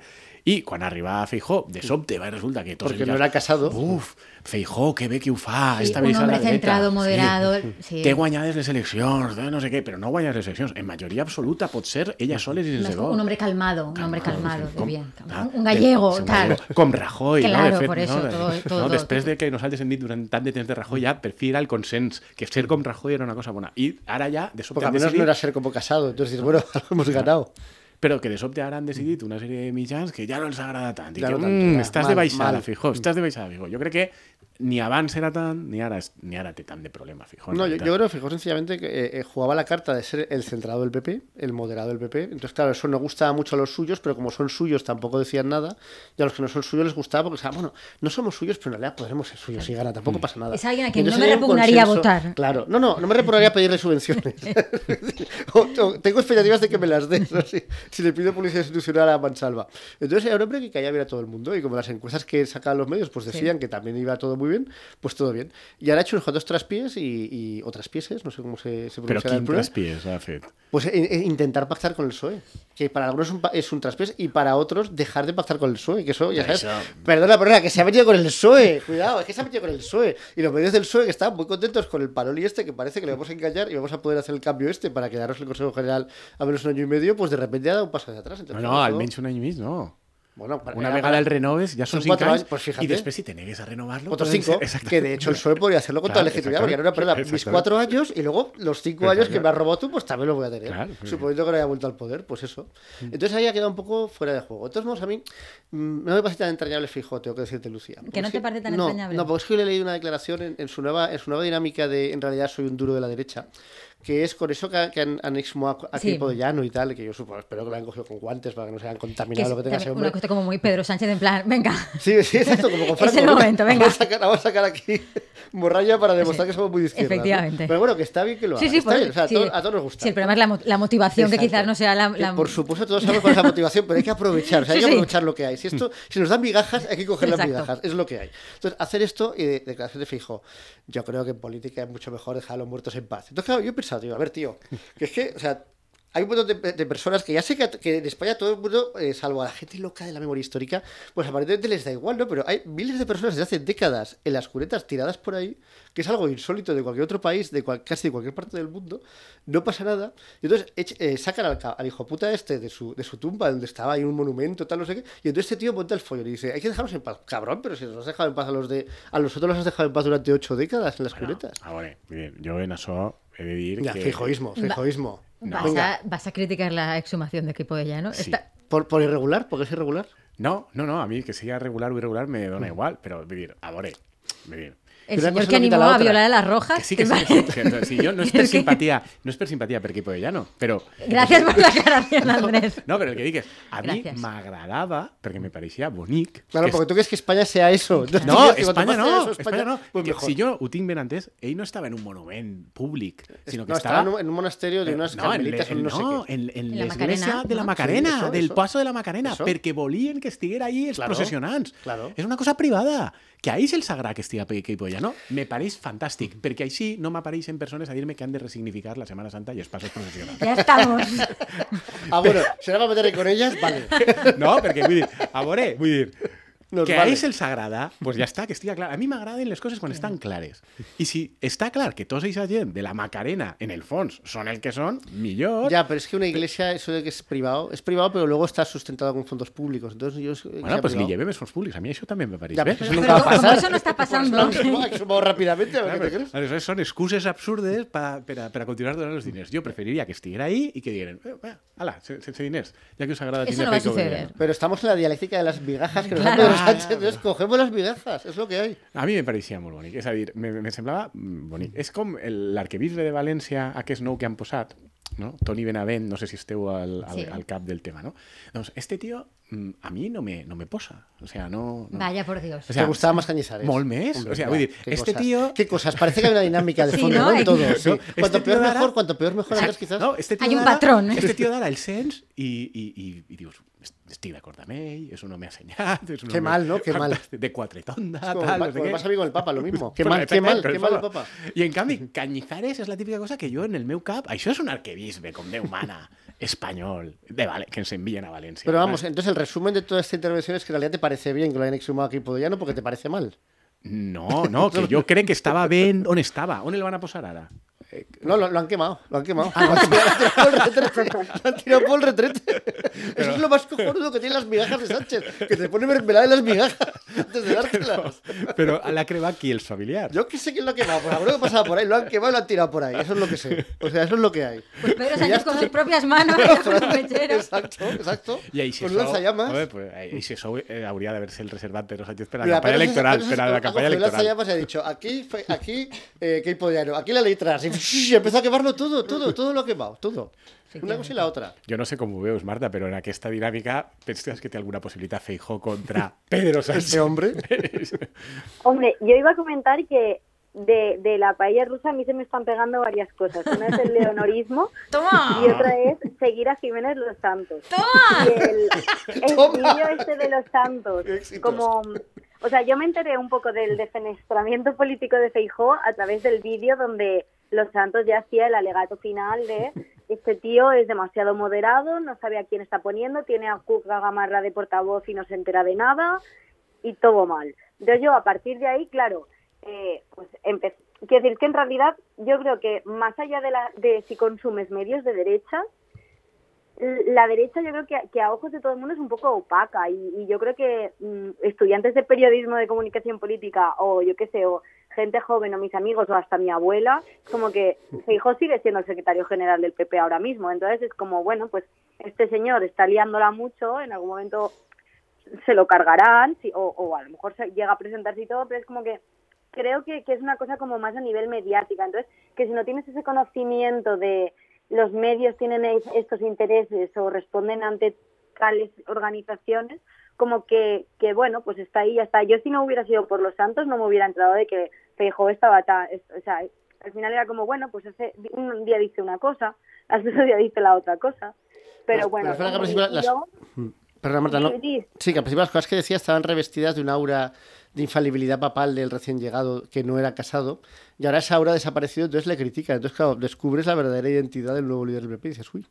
D: I quan arriba Feijó, de sobte, va, resulta que tots
C: Porque
D: els
C: no era casado.
D: Uf, Feijó, que bé que ho fa,
B: Sí,
D: esta
B: un
D: vegada
B: hombre
D: la dreta.
B: centrado,
D: Sí.
B: moderado, *laughs* sí.
D: Té guanyades les eleccions, no sé què, però no guanyes les eleccions. En majoria absoluta pot ser ella sola i sense
B: Un hombre calmado, un hombre calmado, de
D: com-
B: bien.
D: ah,
B: Un gallego,
D: de-
B: tal.
D: gallego, Com Rajoy, no?
B: Claro,
D: De fet,
B: por eso,
D: no?
B: todo- todo-
D: no? Després
B: todo.
D: de que nosaltres hem dit durant tant de temps de Rajoy, ja per fi era el consens, que ser com Rajoy era una cosa bona. I ara ja, de sobte,
C: Porque al menos no era ser como casado. Entonces dices, bueno, *laughs* hemos ganado.
D: Però que de sobte ara han decidit una sèrie de mitjans que ja no els agrada tant. I
C: Ja
D: que,
C: no tanto,
D: mm,
C: ja.
D: estàs
C: Mal,
D: de baixada,
C: mal.
D: Fijó, estàs de baixada, Fijó. Jo crec que ni abans era tant, ni és- ni ara té tant de problema, Fijó. en
C: No, yo, yo creo, fijo sencillamente que eh, eh, jugaba la carta de ser el centrado del PP, el moderado del PP. Entonces, claro, eso no gustaba mucho a los suyos, pero como son suyos tampoco decían nada. Y a los que no son suyos les gustaba porque, o sea, bueno, no somos suyos, pero en realidad podremos ser suyos y gana, tampoco pasa nada.
B: Es alguien a quien no me repugnaría votar.
C: Claro, no, no, no me repugnaría pedirle subvenciones. *laughs* *laughs* O- o tengo expectativas de que me las des, ¿no? si, si le pido publicidad institucional a Mansalva. Entonces era un hombre que caía bien a todo el mundo y como las encuestas que sacaban los medios pues decían que también iba todo muy bien, pues todo bien. Y ahora ha hecho unos cuantos traspiés y, y o traspieses, no sé cómo se, se pronuncia
D: quin
C: plural.
D: traspiés ha fet?
C: Pues eh, eh, intentar pactar con el PSOE. Que para algunos es un, pa- es un traspiés y para otros dejar de pactar con el PSOE. Que eso, ya sabes.
D: Eso-
C: Perdona, perdona, que se ha metido con el PSOE. Cuidado, es que se ha metido con el PSOE. Y los medios del PSOE que están muy contentos con el parol y este, que parece que le vamos a engañar y vamos a poder hacer el cambio este para quedarnos en el Consejo General a menos un año y medio, pues de repente ha dado un paso hacia atrás.
D: No,
C: Entonces,
D: no, almenys un any i mig, no.
C: Bueno, para-
D: Una vegada el renoves, són
C: Son
D: 5
C: cuatro
D: anys,
C: años, pues fíjate.
D: i després si te negues a renovar-lo...
C: Otros cinco, *laughs*
D: ser-
C: que de hecho el PSOE podría hacerlo con toda
D: Claro,
C: legitimidad, porque ahora, perdona, mis cuatro años y luego los cinco años que me has robado tú, pues también los voy a tener.
D: Claro.
C: Suponiendo que no haya vuelto al poder, pues eso. Entonces ahí ha quedado un poco fuera de juego. De todos modos, a mí mm, no me parece tan entrañable Fijo, tengo que decirte, Lucía. Porque
B: no te parece tan
C: no,
B: entrañable?
C: No, porque es que le he leído una declaración en, en su nueva, en su nueva dinámica de en realidad soy un duro de la derecha, que es con eso que, que han, han exhumado a
B: Sí.
C: De Llano y tal, que yo supongo, espero que lo hayan cogido con guantes para que no se hayan
B: Que
C: contaminado
B: es
C: lo que tenga ese hombre.
B: una cosa como muy Pedro Sánchez en plan, venga.
C: Sí, sí, exacto, como con *laughs*
B: Es el
C: Franco,
B: momento, venga.
C: Vamos a sacar, vamos a sacar aquí *laughs* morralla para demostrar que somos muy de izquierda. ¿no?
B: Efectivamente.
C: Pero bueno, que está bien que lo haga.
B: Sí, sí,
C: está
B: por-
C: bien, o sea, a,
B: sí.
C: todos, a todos nos gusta.
B: Sí, el problema es la, la motivación, que
C: Exacto.
B: quizás no sea la...
C: Que
B: la-
C: Por supuesto, todos sabemos cuál es la motivación, pero hay que aprovechar, o sea, hay
B: Sí,
C: que
B: sí.
C: aprovechar lo que hay. Si esto, si nos dan migajas, hay que coger las migajas, es lo que hay. Entonces, hacer esto y de- declaración de fijo, yo creo que en política es mucho mejor dejar a los muertos en paz. Entonces, claro, yo he pensado, tío, a ver, tío, que es que, o sea, hay un montón de, de personas que ya sé que, que en España todo el mundo, eh, salvo a la gente loca de la memoria histórica, pues aparentemente les da igual, ¿no? Pero hay miles de personas desde hace décadas en las cunetas tiradas por ahí, que es algo insólito de cualquier otro país, de cual- casi de cualquier parte del mundo, no pasa nada. Y entonces eh, sacan al, al hijo puta este de su, de su tumba, donde estaba ahí un monumento, tal, no sé qué, y entonces este tío monta el follón y dice, hay que dejarlos en paz. Cabrón, pero si nos has dejado en paz a los de... A nosotros los has dejado en paz durante ocho décadas en las cunetas.
D: A veure, bé, jo en això he de dir
C: Ya,
D: que...
C: fijoísmo, fijoísmo.
B: Vas, a, vas a criticar la exhumación de equipo de llano.
D: Sí.
B: Está-
C: ¿Por, por irregular? ¿Porque es irregular?
D: No, no, no, a mi que siga regular o irregular me dona igual, però, vull dir, a veure, vull dir,
B: el que
C: no
B: animó
C: la
B: a violar a las rojas.
D: que sí, que
B: ¿te
D: sí, que sí, *laughs* que, sí, jo no per
B: Es que-
D: simpatia, no és per simpatia per Quipo de Llano, però...
B: Gracias por la aclaración, *laughs* Andrés.
D: No, però el que dic és, a mi
B: Gràcies.
D: m'agradava, perquè me pareixia bonic...
C: Claro,
D: que
C: porque tú quieres que España sea eso.
D: No, *laughs*
C: sea
D: no,
C: eso,
D: Espanya no.
C: Pues
D: Que si jo ho tinc ben entès, ell no estava en un monument públic, sinó que
C: no,
D: estava...
C: estaba en un, monasterio de unas
D: no, en,
C: carmelitas
D: en,
C: no sé
D: no, en, en
B: En la
D: l'església
B: Macarena,
D: de la
B: no?
D: Macarena,
C: Sí, eso,
D: del
C: eso.
D: paso de la Macarena,
C: Eso.
D: perquè volien que estiguera ahí els
C: Claro,
D: processionants.
C: claro.
D: És una cosa privada. Que ahí se'ls agrada que estigui Peque i Polla, no? Me pareix fantàstic, perquè així no m'apareixen persones a dir-me que han de resignificar la Setmana Santa i els passos processionals.
B: Ya estamos.
C: Ah, bueno, será para meterle con ellas, vale. *laughs*
D: No, perquè vull dir, a veure, vull dir,
C: Nos
D: que
C: vale.
D: a ell se'ls agrada, pues ja està, que estigui clar. A mi m'agraden les coses quan estan clares. I si està clar que tota aquesta gent de la Macarena, en el fons, són el que són, millor.
C: Ya, pero es que una iglesia, eso de que es privado, es privado, pero luego está sustentado con fondos públicos. Entonces yo.
D: Bueno, pues li llevem els fons públics. A mi això també me pareix
C: Ya,
D: bé.
C: pero eso
B: Pero
C: nunca va a
B: como
C: pasar.
B: eso no está pasando.
C: Pues no, que supongo rápidamente, a ver qué te crees.
D: aleshores són excuses absurdes pa, per, a, per a continuar donant els diners. Jo preferiria que estiguera ahí i que digueren, eh, va, ala, sen- sense diners, ja que us agrada
B: Eso no va a suceder.
C: Pero estamos en la dialéctica de las migajas que nos
B: Claro.
C: Sánchez. *laughs* Entonces cogemos las migajas, es lo que hay.
D: A mi me pareixia molt bonic. És a dir, me, me semblava bonic. És com el- l'arquebisbe de València, aquest nou que han posat, no? Toni Benavent, no sé si esteu al, al,
B: Sí.
D: al cap del tema, no? Doncs este tío mm, a mi no me, no me posa. O sea, no... no.
B: Vaya por Dios.
D: O sea,
C: ¿Te gustaba más Cañizares?
D: molt més. O sea, vull dir, este
C: cosas,
D: tío-
C: Qué cosas, parece que hay una dinámica de
B: Sí,
C: fondo,
B: ¿no?
C: ¿no? En todo. sí.
D: No,
C: Cuanto
D: este
C: peor
D: tío d'ara-
C: mejor, cuanto peor mejor, Andrés, quizás.
D: No, este tío
B: Hay un
D: d'ara-
B: patrón.
D: Este tío d'ara el sens i, i, i, i dius, ell, és un home assenyat, és un
C: Qué
D: home
C: mal, no? Qué mal.
D: De quatretonda,
C: Es como,
D: tal,
C: pa-
D: no sé
C: como
D: què.
C: pasa a mí con el Papa, lo mismo. *laughs* Qué mal, qué mal, qué mal
D: el
C: Papa. *laughs*
D: I en canvi, Cañizares és la típica cosa que jo en el meu cap, això és un arquebisbe, com Déu mana, *laughs* espanyol, de vale, que ens envien a València.
C: Pero vamos, entonces el resumen de toda esta intervención es que en realidad te parece bien que lo hayan exhumado aquí Podellano porque te parece mal.
D: No, no, que jo crec que estava ben on estava. On el van a posar ara? Eh,
C: No, lo, lo han quemado, lo han quemado. *laughs* *laughs* lo, han tirado, *laughs* lo han tirado por el retrete. Lo han tirado por el retrete. Eso es lo más cojonudo que tienen las migajas de Sánchez, que te pone mermelada en las migajas antes de *laughs* dártelas.
D: Però l'ha crevat qui, els familiars?
C: Yo que sé quién lo ha quemado, pues que pasaba por ahí, lo han quemado y lo han tirado por ahí. Eso es lo que sé. O sea, eso es lo que hay.
B: Pues Pedro
C: Y
B: Sánchez con sus propias manos con un mechero.
C: Exacto, exacto.
D: I així
C: Con un lanzallamas.
D: Home, pues, així això eh, hauria d'haver-se el reservat Pedro Sánchez per a la
C: Pedro
D: electoral.
C: Sánchez-
D: Per a la
C: Sánchez cogió
D: electoral.
C: lanzallamas y ha dicho, aquí, aquí, eh, que hay aquí la letras. *laughs* Y, y empezó a quemarlo todo, todo, todo lo ha quemado, todo. Una cosa y la otra.
D: Jo no sé com ho veus, Marta, però en aquesta dinàmica penses que té alguna possibilitat Feijó contra Pedro Sánchez?
C: Ese hombre. *laughs*
E: Hombre, yo iba a comentar que de, de la paella rusa a mí se me están pegando varias cosas. Una es el leonorismo
B: ¡Toma!
E: y otra es seguir a Jiménez Los Santos.
B: ¡Toma!
E: Y el, *laughs* el
C: Toma.
E: vídeo este de Los Santos, como... O sea, yo me enteré un poco del defenestramiento político de Feijó a través del vídeo donde Los Santos ya hacía el alegato final de este tío es demasiado moderado, no sabe a quién está poniendo, tiene a Cuca Gamarra de portavoz y no se entera de nada y todo mal. Entonces yo a partir de ahí, claro, eh, pues. Quiero decir que en realidad yo creo que más allá de, la, de si consumes medios de derecha, la derecha yo creo que, que a ojos de todo el mundo es un poco opaca y, y yo creo que mm, estudiantes de periodismo de comunicación política o yo qué sé, o gente joven o mis amigos o hasta mi abuela, como que Feijóo sigue siendo el secretario general del PP ahora mismo. Entonces es como, bueno, pues este señor está liándola mucho, en algún momento se lo cargarán o, a lo mejor se llega a presentarse y todo, pero es como que creo que, es una cosa como más a nivel mediática. Entonces, que si no tienes ese conocimiento de los medios tienen es- estos intereses o responden ante tales organizaciones, como que, que bueno, pues está ahí, ya está. Yo si no hubiera sido por los santos no me hubiera enterado de que Feijóo estaba tan... O sea, al final era como, bueno, pues ese, un día dice una cosa, al otro día dice la otra cosa. Pero
C: Pero-
E: bueno,
C: pero es verdad que al principio
E: y
C: las- Perdón, Marta, no.
E: Sí,
C: que al principio las cosas que decía estaban revestidas de un aura de infalibilidad papal del recién llegado que no era casado, y ahora esa aura ha desaparecido, entonces le critican. Entonces, claro, descubres la verdadera identidad del nuevo líder del PP y dices, uy,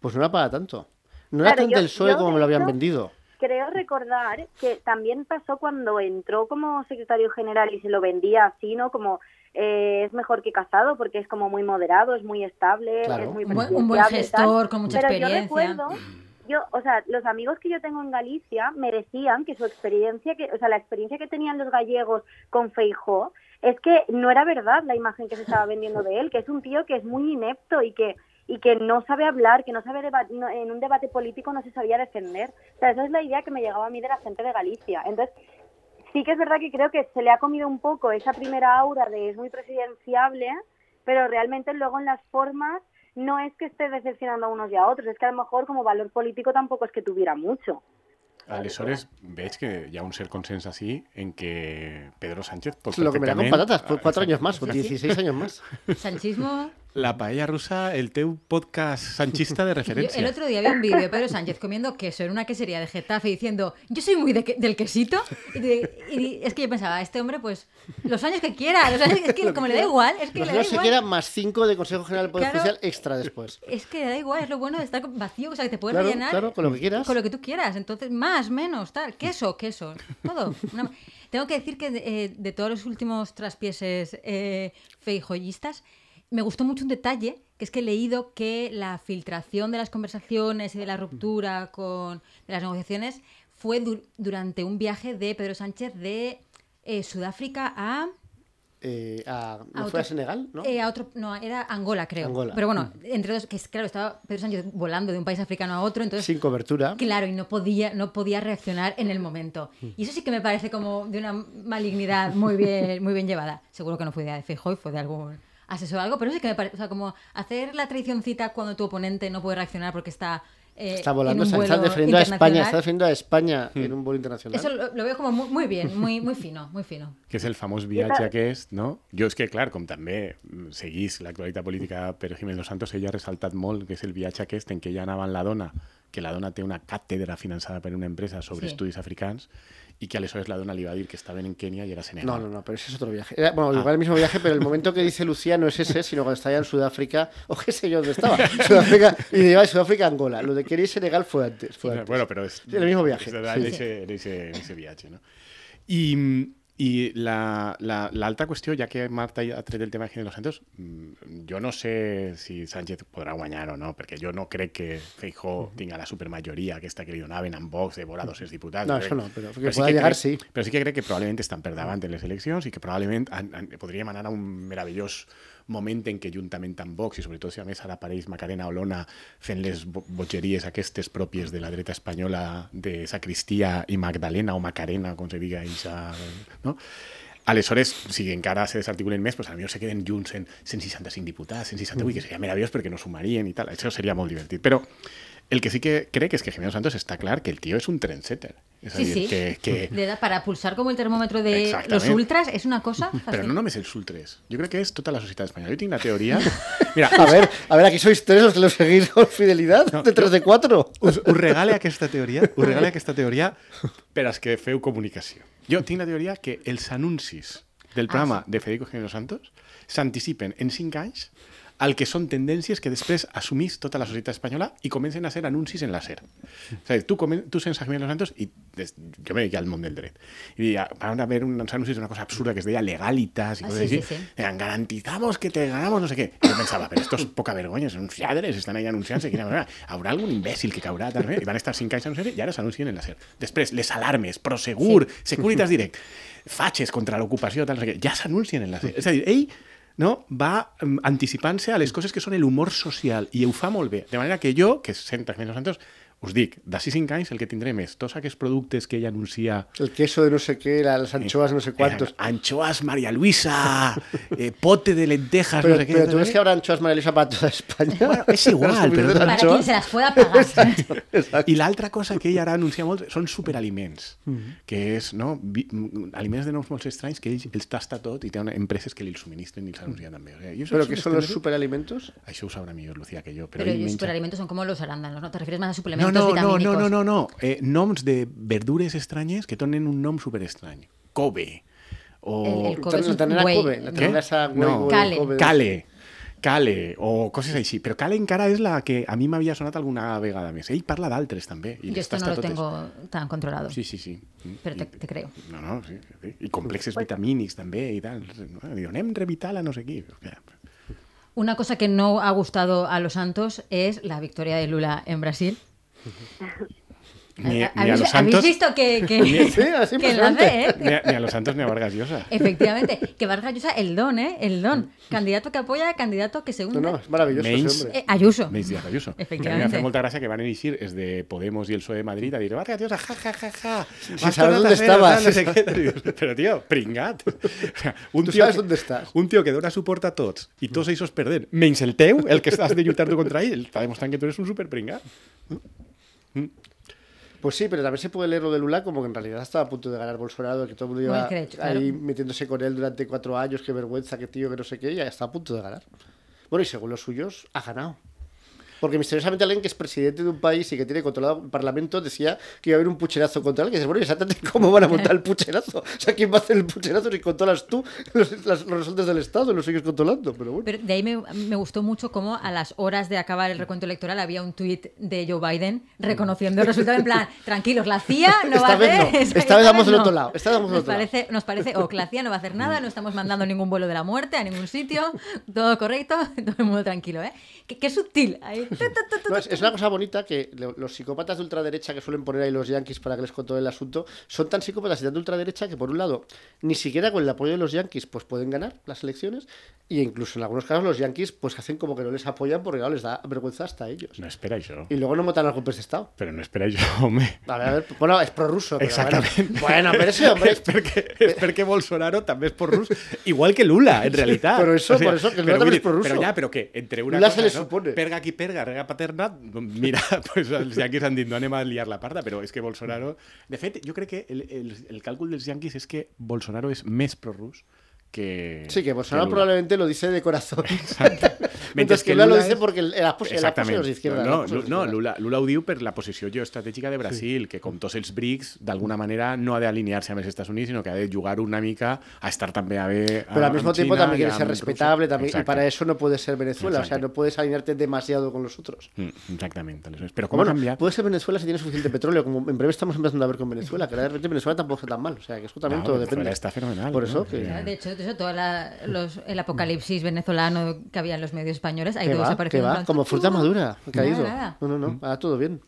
C: pues no era para tanto. No era
E: Claro,
C: tan
E: yo-
C: del PSOE como me lo habían vendido.
E: Creo recordar que también pasó cuando entró como secretario general y se lo vendía así, ¿no? Como eh, es mejor que casado porque es como muy moderado, es muy estable,
C: Claro.
E: es muy
B: Un buen- un buen gestor, con mucha
E: Pero
B: experiencia.
E: yo recuerdo, yo, o sea, los amigos que yo tengo en Galicia me decían que su experiencia, que, o sea, la experiencia que tenían los gallegos con Feijó es que no era verdad la imagen que se estaba vendiendo de él, que es un tío que es muy inepto y que y que no sabe hablar, que no sabe no- en un debate político no se sabía defender. O sea, esa es la idea que me llegaba a mí de la gente de Galicia. Entonces, sí que es verdad que creo que se le ha comido un poco esa primera aura de es muy presidenciable, pero realmente luego en las formas no es que esté decepcionando a unos y a otros, es que a lo mejor como valor político tampoco es que tuviera mucho.
D: Aleshores, veig que hi ha un cert consens així en que Pedro Sánchez pot
C: Lo que me da con patatas, por cuatro
D: Exacte.
C: años más, o 16 años más. *laughs*
B: Sanchismo.
D: La paella rusa, el teu podcast sanchista de *laughs*
B: Yo
D: referencia.
B: el otro día vi un vídeo de Pedro Sánchez comiendo queso en una quesería de Getafe diciendo, yo soy muy de que- del quesito. Y, de- y es que yo pensaba, este hombre, pues, los años que quiera, los años- es que como le da igual, es que
C: Los
B: le da
C: años se
B: igual.
C: queda más 5 de Consejo General del Poder
B: Claro.
C: Judicial extra después.
B: Es que le da igual, es lo bueno de estar vacío, o sea, que te puedes
C: Claro,
B: rellenar
C: claro, con lo que quieras.
B: Con lo que tú quieras. Entonces, más, menos, tal. Queso, queso. Todo. Una- Tengo que decir que de, eh, de todos los últimos traspieses eh, feijoyistas, me gustó mucho un detalle, que es que he leído que la filtración de las conversaciones y de la ruptura con de las negociaciones fue du- durante un viaje de Pedro Sánchez de eh, Sudáfrica a...
C: Eh, a, ¿No
B: a
C: fue
B: otro-
C: a Senegal? ¿no?
B: eh, a otro, no, era Angola, creo.
C: Angola.
B: Pero bueno, entre dos, que es, claro, estaba Pedro Sánchez volando de un país africano a otro, entonces
C: Sin cobertura.
B: Claro, y no podía, no podía reaccionar en el momento. Y eso sí que me parece como de una malignidad muy bien, muy bien llevada. Seguro que no fue de Feijóo, fue de algún asesor algo, pero sí que me parece, o sea, como hacer la traicioncita cuando tu oponente no puede reaccionar porque está eh,
C: Está
B: en
C: volando,
B: un
C: está, defendiendo a España, está defendiendo a España en un vuelo internacional.
B: Eso lo, lo veo como muy, muy bien, muy, muy fino, muy fino. *laughs*
D: que és el famós viatge aquest, no? Jo és que, clar, com també mm, seguís l'actualitat política per Jiménez Los Santos, ella ha ressaltat molt que és el viatge aquest en què ella anava la dona, que la dona té una càtedra finançada per una empresa sobre
B: Sí.
D: estudis africans, i que aleshores la dona li va dir que estaven en Kenia i era Senegal.
C: No, no, no, pero ese es otro viaje. Era, bueno, igual el mismo viaje, pero el momento que dice Lucía no es ese, sino cuando está allá en Sudáfrica, *laughs* o qué sé yo dónde estaba, *laughs* Sudáfrica, y lleva de Sudáfrica a Angola. Lo de y Senegal fue antes. Fue antes.
D: Bueno, però és...
C: Sí, el mismo viaje,
D: de-
C: sí.
D: en ese- en ese- en ese viatge, no? I, i la- la- l'altra qüestió, ja que Marta ha tret el tema de Los Santos, mm, jo no sé si Sánchez podrà guanyar o no, perquè jo no crec que Feijó tinga la supermajoria aquesta que li donaven amb Vox de vora 200 diputats.
C: No, això
D: crec-
C: no, però que pueda llegar,
D: crec,
C: sí.
D: Però sí que crec que probablement estan per davant en les eleccions i que probablement han, han, podríem anar a un meravellós moment en què juntament amb Vox i sobretot si a més ara apareix Macarena Olona fent les bo- bogeries aquestes pròpies de la dreta espanyola de Sacristia i Magdalena o Macarena, com se diga eixa, no? Aleshores, si encara se desarticulen més, pues, potser se queden junts en 165 diputats, 168, que seria meravellós perquè no sumarien i tal. Això seria molt divertit. Però el que sí que crec és que Jiménez Santos està clar que el tio és un trendsetter. És
B: Sí, sí.
D: que, que,
B: De edad para pulsar como el termómetro de los ultras es una cosa
D: Però
B: fascinante.
D: no només els ultres. Jo crec que és tota la societat espanyola. Jo tinc la teoria... *laughs* Mira,
C: A ver, a ver, aquí sois tres los que lo seguís con fidelidad,
D: No,
C: de tres de cuatro.
D: us, us regale aquesta teoria, us regale aquesta teoria per als que feu comunicació. Jo tinc la teoria que els anuncis del programa de Federico Jiménez Santos s'anticipen en 5 anys al que són tendències que després assumís tota la societat espanyola i comencen a ser anuncis en la SER. A dir, tu, comen, tu sents a Jiménez Santos i des, jo me dediqué al món del dret. I deia, van a haver uns anuncis d'una cosa absurda que es deia legalitas i
B: Ah,
D: coses
B: sí,
D: així.
B: sí, sí.
D: Deien, garantizamos que te ganamos no sé qué. Y yo pensaba, pero esto es poca vergüenza, son uns lladres, están ahí anunciant-se. quina manera. Haurà algun imbècil que caurà també? I van estar cinc anys anunciant i ara s'anuncien en la SER. Després, les alarmes, Prosegur, Securitas Direct, fatxes contra l'ocupació, tal, no sé què, ja s'anuncien en la SER. És a dir, ell no, va mm, anticipant-se a les coses que són l'humor social i ho fa molt bé. De manera que jo, que sento a Jiménez Santos, us dic, d'ací cinc anys el que tindrem és tots aquests productes que ell anuncia
C: El queso de no sé qué, la- las anchoas no sé cuántos.
D: Eh, anchoas María Luisa, eh, pote de lentejas,
C: Pero,
D: no sé qué.
C: pero
D: no
C: tú
D: sé
C: ves que habrá anchoas María Luisa para toda España.
D: Bueno, és igual, *laughs* però-
B: Para
C: anchoas.
B: quien se las pueda pagar.
C: Exacto.
D: I l'altra cosa que ell ara anuncia molt són superaliments, que és no, vi, mm, aliments de noms molt estranys que ell els tasta tot i té empreses que li els subministren i els
C: ¿Pero
D: és
C: son los superalimentos?
D: Això ho sabrà millor Lucía que. Però,
B: Pero
D: ell
B: los
D: menja-
B: superalimentos son como los arándanos, ¿no? Te refieres más a
D: No,
B: suplementos
D: no, no,
B: vitamínicos.
D: no, no, no, no. Eh, noms de verdures estranyes que tenen un nom superestrany. Kobe. O...
B: El- el Kobe es
C: La
B: un
C: la
D: No.
B: Cale.
D: Cale, Cale, o coses així. Però Cale encara és la que a mi m'havia sonat alguna vegada més. Ell parla d'altres, també. I
B: Yo
D: les
B: esto no lo
D: totes.
B: tengo tan controlado.
D: Sí, sí, sí.
B: Pero te, te creo.
D: No, no, sí, sí. I complexes vitamínics també i tal. No? Diu, anem Revital a no sé qui. Ja.
B: Una cosa que no ha gustado a los santos es la victoria de Lula en Brasil. *laughs*
D: Ni, ni a
B: ¿Habéis,
D: los
B: habéis
D: santos...
B: visto que, que, *laughs*
C: Sí, así
B: que enlace, eh?
D: Ni a, ni a los santos ni a Vargas Llosa.
B: Efectivamente, *laughs* que Vargas Llosa, el don, ¿eh? El don. Candidato que apoya, candidato que se hunde.
C: No, no, es maravilloso ese hombre.
B: Eh, Ayuso.
D: Díaz Ayuso. Que *laughs* a
B: Efectivamente.
D: m'ha fet molta gràcia que van eixir és de Podemos i el PSOE de Madrid a dir Vargas Llosa, ja, ja, ja, ja. Vas
C: sabes
D: tornar
C: dónde
D: a
C: estabas.
D: Però, tio, pringat. O sea, un
C: Tú
D: tio
C: sabes
D: que-
C: dónde estás.
D: Un tio que dona suport a tots i tots ells perdent, menys el teu, el que estàs de lluitar tu contra ell, està demostrant que tu eres un superpringat.
C: Pues sí, pero también se puede leer lo de Lula como que en realidad estaba a punto de ganar Bolsonaro, que todo el mundo lleva
B: claro.
C: ahí metiéndose con él durante cuatro años, qué vergüenza, qué tío, que no sé qué, y ya está a punto de ganar. Bueno, y según los suyos, ha ganado. Porque misteriosamente alguien que es presidente de un país y que tiene controlado el parlamento decía que iba a haber un pucherazo contra él. Que dices, bueno, ¿y exactamente cómo van a montar el pucherazo? O sea, ¿quién va a hacer el pucherazo si controlas tú los, las- los resortes del Estado y los sigues controlando? Pero bueno.
B: Pero de ahí me, me gustó mucho cómo a las horas de acabar el recuento electoral había un tuit de Joe Biden reconociendo el resultado en plan, *laughs* tranquilos, la CIA no va a hacer...
C: no,
B: esta-
C: esta vez vamos del
B: no".
C: otro lado, esta vez vamos del
B: nos
C: otro lado.
B: parece, Nos parece, o que la CIA no va a hacer nada, no estamos mandando ningún vuelo de la muerte a ningún sitio, todo correcto, *laughs* todo el mundo tranquilo, ¿eh? Qué, qué sutil. Ahí,
C: No, es, es una cosa bonita que lo- los psicópatas de ultraderecha que suelen poner ahí los yankees para que les controle el asunto son tan psicópatas y tan de ultraderecha que, por un lado, ni siquiera con el apoyo de los yankees pues pueden ganar las elecciones e incluso en algunos casos los yankees pues hacen como que no les apoyan porque claro, les da vergüenza hasta a ellos.
D: No espera yo.
C: Y luego no votan a los golpes de Estado.
D: Pero no espera *laughs* yo, hombre.
C: Ver, a ver, bueno, es prorruso. pero
D: Exactamente.
C: Bueno, bueno, pero ese hombre...
D: és perquè, és perquè Bolsonaro també és prorrus, igual que Lula, en realitat.
C: Però això, per això, que Lula
D: vull
C: és prorruso.
D: Però ja, però què? Entre una
C: Lula
D: cosa,
C: se le
D: no?
C: supone.
D: Perga qui perga, rega paterna, mira, *laughs* pues els yanquis han dit no anem a liar la parda, però és que Bolsonaro... De fet, jo crec que el, el, el càlcul dels yanquis és que Bolsonaro és més prorrus que...
C: Sí, que Bolsonaro
D: que Lula.
C: probablemente lo dice de corazón. *laughs*
D: Mientras
C: Mientras
D: que
C: que Lula lo
D: Lula
C: dice
D: es-
C: porque el, el, apos- el apoyo de los de izquierda.
D: No, no,
C: izquierda.
D: Lula, Lula ho diu per la posició geoestratègica de Brasil, que com tots els BRICS, d'alguna manera no ha d'alinear-se amb els Estats Units, sinó que ha de jugar una mica a estar també a ver
C: Pero al mismo tiempo también quiere ser respetable también, y para eso no puede ser Venezuela. O sea, no puedes alinearte demasiado con los otros.
D: Mm, Exactament. aleshores. Però com
C: Bueno,
D: canviat?
C: puede ser Venezuela si tiene suficiente petróleo, como en breve estamos empezando a ver con Venezuela, que de repente Venezuela tampoco está tan mal. O sea, que eso también
D: No,
C: todo
D: Venezuela
C: depende.
D: está fenomenal,
C: Por
D: ¿no?
C: eso, que...
D: Sí.
B: De hecho, hecho todo la- los- el apocalipsis venezolano que había en los medios españoles ha ido desapareciendo. en
C: va, como fruta madura, ha
B: nada.
C: No, no, no, va todo bien.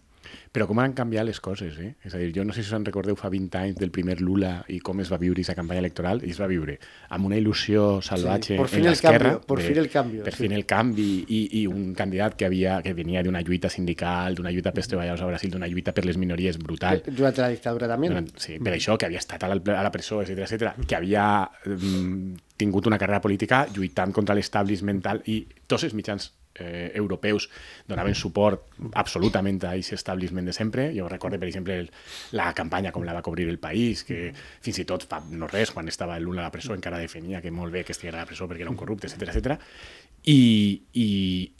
D: Però com han canviat les coses, eh? És a dir, jo no sé si us en recordeu fa 20 anys del primer Lula i com es va viure aquesta campanya electoral, i es va viure amb una il·lusió salvatge
C: Sí, por fin
D: en
C: el
D: l'esquerra.
C: por fin el cambio,
D: Per
C: sí.
D: fin el canvi, i, i un candidat que, havia, que venia d'una lluita sindical, d'una lluita pels treballadors a Brasil, d'una lluita per les minories brutal.
C: Durante la dictadura también.
D: Durant, sí, per això, que havia estat a la, a la presó, etc etc, que havia mm, tingut una carrera política lluitant contra l'establishment i tots els mitjans eh, europeus donaven suport absolutament a aquest establishment de sempre. Jo recordo, per exemple, el, la campanya com la va cobrir el País, que fins i tot fa no res, quan estava el Lula a la presó, encara defenia que molt bé que estigués a la presó perquè era un corrupte, etc etc. I, i,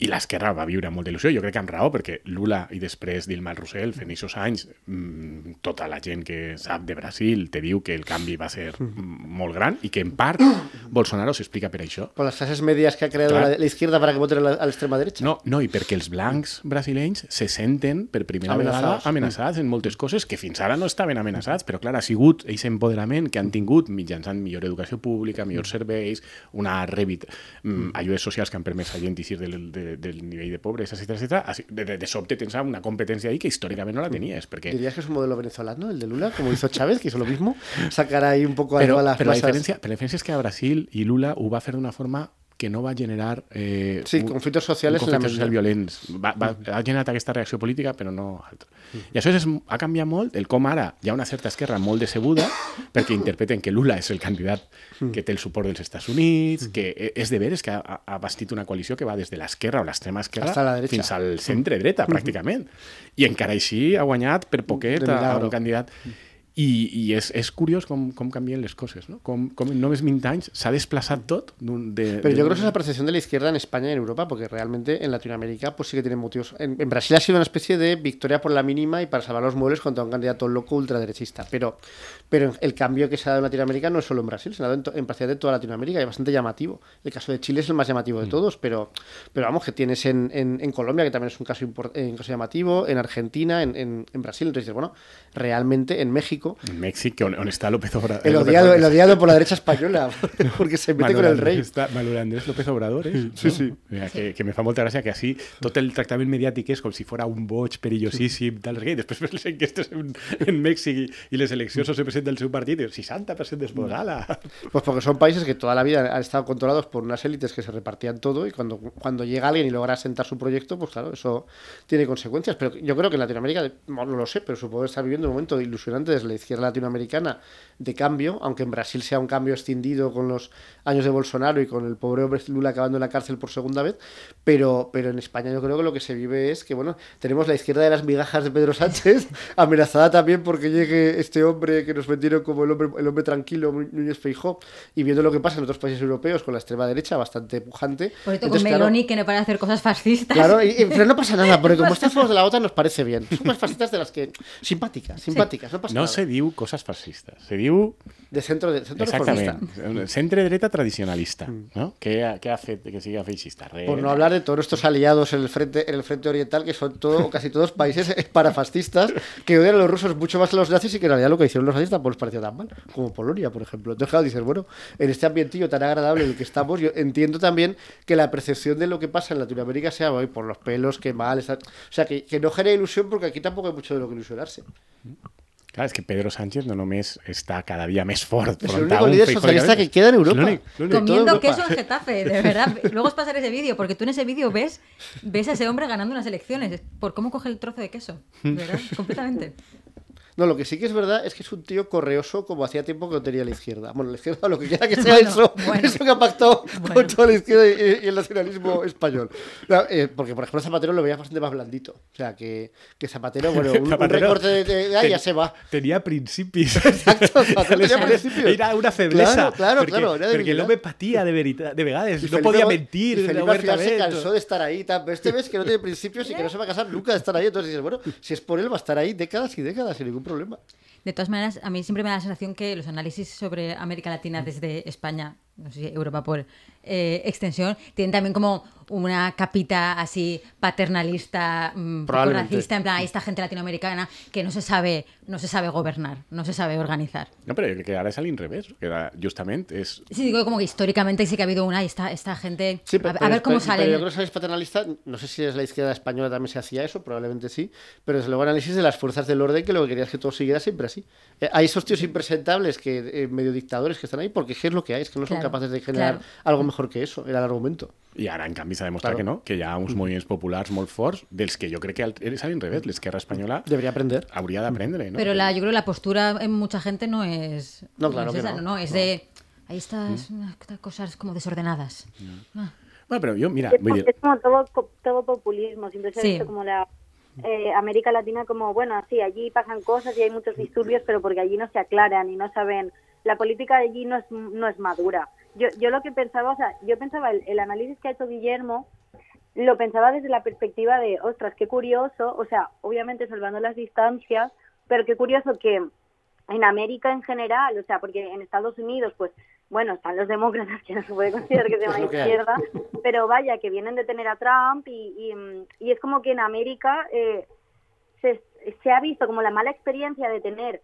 D: i l'esquerra va viure amb molta il·lusió, jo crec que amb raó, perquè Lula i després Dilma Rousseff, en aquests anys, mmm, tota la gent que sap de Brasil te diu que el canvi va ser mm, molt gran i que en part *clears throat* Bolsonaro s'explica per això.
C: Por las clases medias que ha creado
D: Claro.
C: la, izquierda para que voten a la, a la extrema derecha.
D: No, no, i perquè els blancs brasilenys se senten per primera
C: Amenaçats.
D: vegada amenaçats en moltes coses que fins ara no estaven amenaçats, però clar, ha sigut aquest empoderament que han tingut mitjançant millor educació pública, millors serveis, una revit, mm, ajudes socials que han permès a gent eixir del, de, del nivell de pobresa, etc etc. De, de, de sobte tens una competència ahí que històricament no la tenies, perquè
C: ¿Dirías que es un modelo venezolano, el de Lula, como hizo Chávez, que hizo lo mismo? *laughs* Sacar ahí un poco a
D: però,
C: todas las
D: però, la
C: masas.
D: diferència, però la diferència és que a Brasil i Lula ho va fer d'una forma que no va generar... Eh,
C: Sí, en la
D: conflictes socials violents. Va, va, ha generat aquesta reacció política, però no altra. I això és, ha canviat molt el com ara hi ha una certa esquerra molt decebuda perquè interpreten que Lula és el candidat que té el suport dels Estats Units, que e- és de veres que ha, ha bastit una coalició que va des de l'esquerra o l'extrema esquerra fins al centre-dreta, pràcticament. I encara així ha guanyat per poquet a, a un candidat. I, i és, és curiós com, com canvien les coses, no? Com, com en només 20 anys s'ha desplaçat tot d'un- de,
C: Pero
D: de-
C: yo creo que esa es la percepción de la izquierda en España y en Europa, porque realmente en Latinoamérica pues sí que tienen motivos. En, en Brasil ha sido una especie de victoria por la mínima y para salvar los muebles contra un candidato loco ultraderechista. Pero, pero el cambio que se ha dado en Latinoamérica no es solo en Brasil, se ha dado en, to- en prácticamente toda Latinoamérica y es bastante llamativo. El caso de Chile es el más llamativo de todos, pero, pero vamos, que tienes en, en- en Colombia, que también es un caso, import- eh, un caso llamativo, en Argentina, en, en- en Brasil. Entonces bueno, realmente en México
D: En México, on, on està López Obrador.
C: el odiado, el odiado por la derecha española, *laughs* porque se mete con el rey.
D: Està, Manuel Andrés López Obrador, eh? Sí, sí. Mira, que, que me fa molta gràcia que així tot el tractament mediàtic és com si fora un boig perillosíssim, tal, i després ves les enquestes en, en Mèxic i, i les eleccions on se presenta el seu partit i dius, 60% d'esbosala.
C: Pues porque son países que toda la vida han estado controlados por unas élites que se repartían todo y cuando, cuando llega alguien y logra sentar su proyecto, pues claro, eso tiene consecuencias. Pero yo creo que en Latinoamérica, no, lo sé, pero supongo que está viviendo un momento ilusionante desde izquierda latinoamericana de cambio, aunque en Brasil sea un cambio extendido con los años de Bolsonaro y con el pobre hombre Lula acabando en la cárcel por segunda vez, pero, pero en España yo creo que lo que se vive es que, bueno, tenemos la izquierda de las migajas de Pedro Sánchez, *laughs* amenazada también porque llegue este hombre que nos vendieron como el hombre, el hombre tranquilo, Núñez Feijó, y viendo lo que pasa en otros países europeos con la extrema derecha, bastante pujante.
B: Por esto con Meloni, que no para hacer cosas fascistas.
C: Claro, y, pero no pasa nada, porque como *laughs* estamos de la OTAN nos parece bien. Son más fascistas de las que... Simpáticas, simpáticas, no pasa
D: no
C: nada.
D: se diu cosas fascistas, se diu
C: de centro, de, centro
D: Exactament. Centre dreta tradicionalista,
C: Mm.
D: ¿no? ¿Qué, qué hace que siga feixista? Re...
C: Por no hablar de todos estos aliados en el frente, en el frente oriental, que son todo, o casi todos países *laughs* parafascistas, que odian a los rusos mucho más que a los nazis y que en realidad lo que hicieron los nazis tampoco les pareció tan mal, como Polonia, por ejemplo. Entonces, claro, dices, bueno, en este ambientillo tan agradable en el que estamos, yo entiendo también que la percepción de lo que pasa en Latinoamérica sea, hoy por los pelos, qué mal, está... o sea, que, que no genere ilusión porque aquí tampoco hay mucho de lo que ilusionarse.
D: Clar, és que Pedro Sánchez no només està cada dia més fort.
C: Es el único líder socialista que queda en Europa.
D: L'únic, l'únic.
B: Comiendo
C: Europa.
B: queso en Getafe, de *laughs* verdad. Luego os pasaré ese vídeo, porque tú en ese vídeo ves, ves a ese hombre ganando unas elecciones. Por cómo coge el trozo de queso. ¿Verdad? Completamente.
C: No, lo que sí que es verdad es que es un tío correoso como hacía tiempo que no tenía la izquierda. Bueno, la izquierda, lo que quiera que sea
B: Bueno,
C: eso,
B: bueno.
C: eso que ha pactado
B: Bueno.
C: con toda la izquierda y, y el nacionalismo español. No, eh, porque, por ejemplo, Zapatero lo veía bastante más blandito. O sea, que, que Zapatero, bueno, un, recorte de, de- de- ah, ya se va.
D: Tenia principis. *laughs*
C: Exacto, Zapatero tenía principios.
D: Era una feblesa.
C: Claro, claro,
D: perquè,
C: claro, era
D: perquè
C: debilitat.
D: l'home patia de, veritat, de vegades. No
C: Felipe Go-
D: mentir
C: y Felipe al final se cansó de estar ahí. tal, Pero este ves que no tiene principios y que no se va a casar nunca de estar ahí. Entonces dices, bueno, si es por él, va a estar ahí décadas y décadas sin ningún problema.
B: De todas maneras, a mí siempre me da la sensación que los análisis sobre América Latina desde España, no sé si Europa por eh, extensión, tienen también como una capita así paternalista, mm, racista, en plan, "Ay, esta gente latinoamericana que no se sabe, no se sabe gobernar, no se sabe organizar.
D: No, crec que ara és a l'inrevés. Que ara, justament és...
B: Sí, digo como que históricamente sí que ha habido una y esta, esta gente,
C: Sí,
B: a,
C: pero,
B: a ver
C: pero-
B: cómo
C: pero
B: sale.
C: yo creo que es paternalista, no sé si es la izquierda española también se hacía eso, probablemente sí, pero desde luego análisis de las fuerzas del orden que lo que quería es que todo siguiera siempre así. Eh, hay esos tíos impresentables, que eh, medio dictadores que están ahí, porque ¿qué es lo que hay? Es que no son capaces de generar
B: claro.
C: algo mejor que eso, era el argumento.
D: I ara, en canvi, s'ha demostrat
C: Claro.
D: que no, que hi ha uns moviments populars molt forts, dels que jo crec que al- és a l'inrevés. L'esquerra espanyola
C: Debería aprender.
D: hauria d'aprendre, no?
B: Pero la, yo creo que la postura en mucha gente no es.
C: No, claro
B: es
C: que
B: esa,
C: no.
B: no, es de. Ahí estas unas cosas como desordenadas. Ah.
D: Bueno, però jo, mira,
E: Es, es como todo, todo populismo, siempre se ha
B: Sí.
E: visto como la eh, América Latina como, bueno, sí, allí pasan cosas y hay muchos disturbios, pero porque allí no se aclaran y no saben, la política de allí no es, no es madura. Yo, yo lo que pensaba, o sea, yo pensaba, el, el análisis que ha hecho Guillermo, lo pensaba desde la perspectiva de, ostras, qué curioso, o sea, obviamente salvando las distancias, pero qué curioso que en América en general, o sea, porque en Estados Unidos, pues, bueno, están los demócratas, *laughs* que no se puede considerar que *laughs* sean
C: hay.
E: izquierda, pero vaya, que vienen de tener a Trump y, y, y es como que en América eh, se, se ha visto como la mala experiencia de tener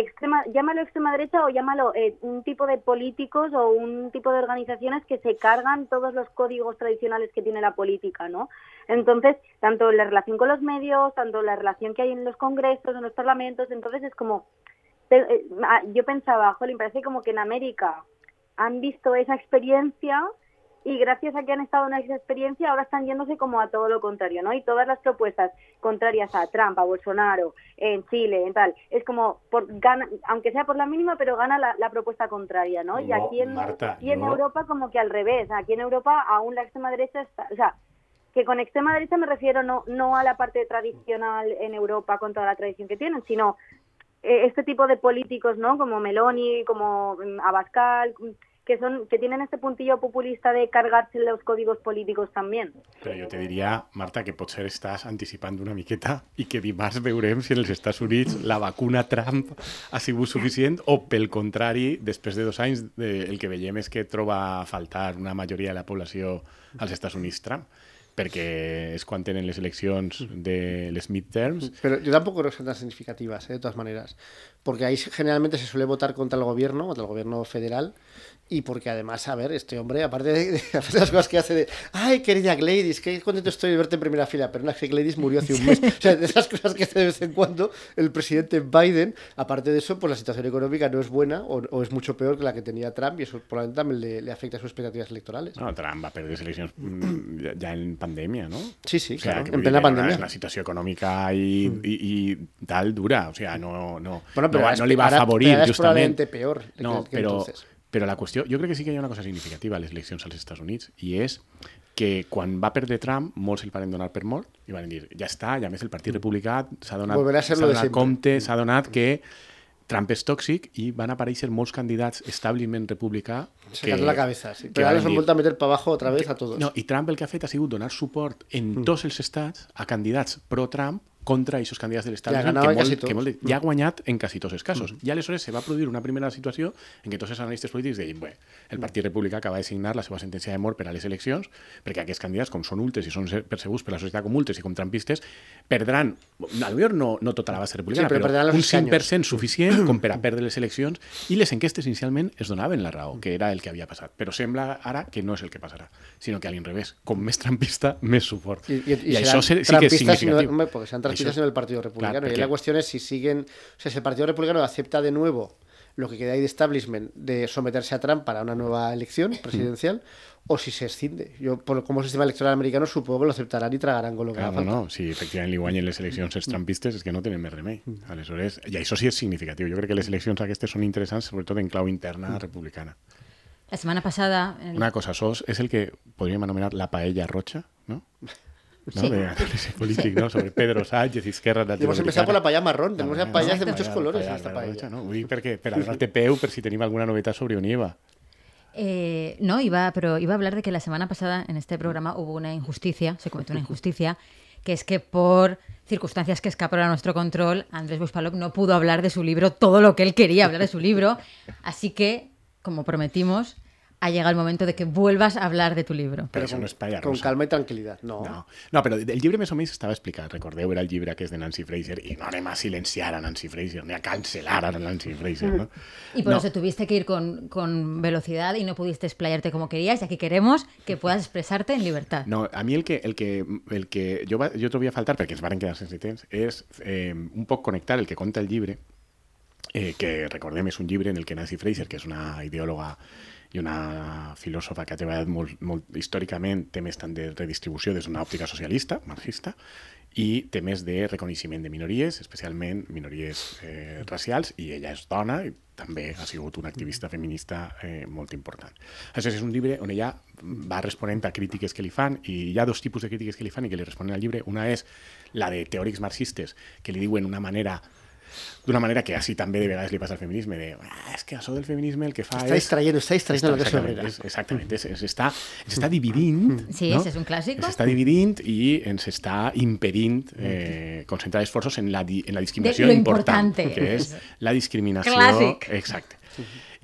E: extrema, llámalo extrema derecha o llámalo eh, un tipo de políticos o un tipo de organizaciones que se cargan todos los códigos tradicionales que tiene la política, ¿no? Entonces, tanto la relación con los medios, tanto la relación que hay en los congresos, en los parlamentos, entonces es como, eh, ah, yo pensaba, jolín, parece como que en América han visto esa experiencia y gracias a que han estado en esa experiencia ahora están yéndose como a todo lo contrario, ¿no? Y todas las propuestas contrarias a Trump, a Bolsonaro, en Chile, en tal, es como, por, gana, aunque sea por la mínima, pero gana la, la propuesta contraria, ¿no? y aquí en,
D: Marta,
E: y en
D: no.
E: Europa como que al revés, aquí en Europa aún la extrema derecha está, o sea, que con extrema derecha me refiero no, no a la parte tradicional en Europa con toda la tradición que tienen, sino eh, este tipo de políticos, ¿no? Como Meloni, como mm, Abascal, que son que tienen este puntillo populista de cargarse los códigos políticos también.
D: Però jo te diria, Marta, que potser estàs anticipant una miqueta i que dimarts veurem si en els Estats Units la vacuna Trump ha sigut suficient o, pel contrari, després de dos anys, de, el que veiem és que troba a faltar una majoria de la població als Estats Units Trump perquè és quan tenen les eleccions de les midterms
C: Pero yo tampoco creo que sean tan significativas, ¿eh? de todas maneras. Porque ahí generalmente se suele votar contra el gobierno, contra el gobierno federal, y porque además, a ver, este hombre, aparte de, *laughs* las cosas que hace de, ay, querida Gladys, qué contento estoy de verte en primera fila, pero no es que Gladys murió hace un mes. O sea, de esas cosas que hace de vez en cuando el presidente Biden, aparte de eso, pues la situación económica no es buena o, o es mucho peor que la que tenía Trump y eso probablemente también le, le afecta a sus expectativas electorales.
D: No, Trump va perdre les eleccions mm, ja en pandèmia, no?
C: Sí, sí,
D: o sea,
C: claro, en plena
D: era una-
C: pandèmia.
D: Una situació econòmica i, i, i tal dura, o sea, no, no,
C: Bueno, pero
D: no, li va
C: es- ahora-
D: afavorir,
C: pero ahora es
D: justament.
C: probablemente peor
D: No,
C: que entonces.
D: Però la qüestió, jo crec que sí que hi ha una cosa significativa a les eleccions als Estats Units i és que quan va perdre Trump, molts el van donar per mort i van dir, ja està, i a més el Partit Republicà s'ha donat, donat compte, s'ha donat que Trump és tòxic i van aparèixer molts candidats establishment republicà
C: Sacando la cabeza, sí.
D: que
C: Pero ahora
D: van
C: nos han
D: dir-
C: vuelto a meter para abajo otra vez a todos.
D: no, i Trump el que ha fet ha sigut donar suport en
C: Mm.
D: tots els estats a candidats pro-Trump contra aquests candidats de l'establishment
C: ganava
D: que, molt,
C: quasi
D: que molt, ja ha guanyat en quasi tots els casos. I aleshores se va produir una primera situació en què tots els analistes polítics deien bé, el Partit Republicà acaba de signar la seva sentència de mort per a les eleccions perquè aquests candidats, com són ultres i són percebuts per la societat com ultres i com trampistes, perdran, millor no, no tota la base republicana,
C: Sí, però
D: però, un
C: escaños.
D: 5% suficient com per a *clears throat* perdre les eleccions i les enquestes inicialment es donaven la raó, que era el que havia passat. Però sembla ara que no és el que passarà, sinó que a l'inrevés, com més trampista, més suport.
C: Y- y
D: I
C: serán
D: això sí, que és
C: no-
D: significatiu.
C: hombre, porque en el Partido Republicano.
D: Claro,
C: y
D: porque-
C: la cuestión es si siguen. O sea, si el Partido Republicano acepta de nuevo lo que queda ahí de establishment de someterse a Trump para una nueva elección presidencial o si se escinde. Yo, por el sistema electoral americano, supongo que lo aceptarán y tragarán con lo que
D: Clar,
C: haga
D: no, si efectivament li guanyen les eleccions els trampistes és que no tenen més remei. Aleshores, i això sí és significatiu. Jo crec que les eleccions aquestes són interessants, sobretot en clau interna republicana.
B: La semana pasada, en-
D: Una cosa, sos és el que podríem anomenar la paella roja, no? *laughs* ¿no?
B: Sí.
D: de análisis *laughs* político, ¿no? sobre Pedro Sánchez, Izquierda
C: Y hemos empezado por la paella marrón. Tenemos ya paellas de muchos colores en
D: paella,
C: esta
D: paella roja, no? Vull dir perquè, per a donar-te peu per si tenim alguna novetat sobre on hi va.
B: Eh, no, iba, pero iba a hablar de que la semana pasada en este programa hubo una injusticia, se cometió una injusticia, que es que por circunstancias que escaparon a nuestro control, Andrés Buspalop no pudo hablar de su libro todo lo que él quería hablar de su libro. Así que, como prometimos, ha llegado el momento de que vuelvas a hablar de tu libro.
D: Però això no
C: Con calma y tranquilidad. No.
D: No, no, però el llibre més o menys estava explicat. Recordeu, era el llibre que és de Nancy Fraser i no anem a silenciar a Nancy Fraser, ni a cancel·lar a Nancy Fraser, no?
B: Y por
D: No.
B: eso tuviste que ir con, con velocidad y no pudiste explayarte como querías. Y aquí queremos que puedas expresarte en libertad.
D: No, a mi el que, el que, el que jo, va, jo trobia a faltar, perquè ens varen quedar sense temps, és eh, un poc connectar el que conta el llibre, eh, que recordem és un llibre en el que Nancy Fraser, que és una ideòloga i una filòsofa que ha treballat molt, molt històricament temes tant de redistribució des d'una òptica socialista, marxista, i temes de reconeixement de minories, especialment minories eh, racials, i ella és dona i també ha sigut una activista feminista eh, molt important. Això és un llibre on ella va responent a crítiques que li fan, i hi ha dos tipus de crítiques que li fan i que li responen al llibre. Una és la de teòrics marxistes, que li diuen una manera d'una manera que així també de vegades li passa al feminisme, de ah, és que això del feminisme el que fa
C: Está
D: és...
C: distrayendo, está distrayendo lo que es
D: Exactament, és, exactament, és, és, està, ens està dividint.
B: Sí,
D: no?
B: ese es un clásico.
D: Ens està dividint i ens està impedint eh, concentrar esforços en la, en la discriminació
B: De
D: important,
B: importante.
D: que és la discriminació...
B: Clàssic.
D: Exacte.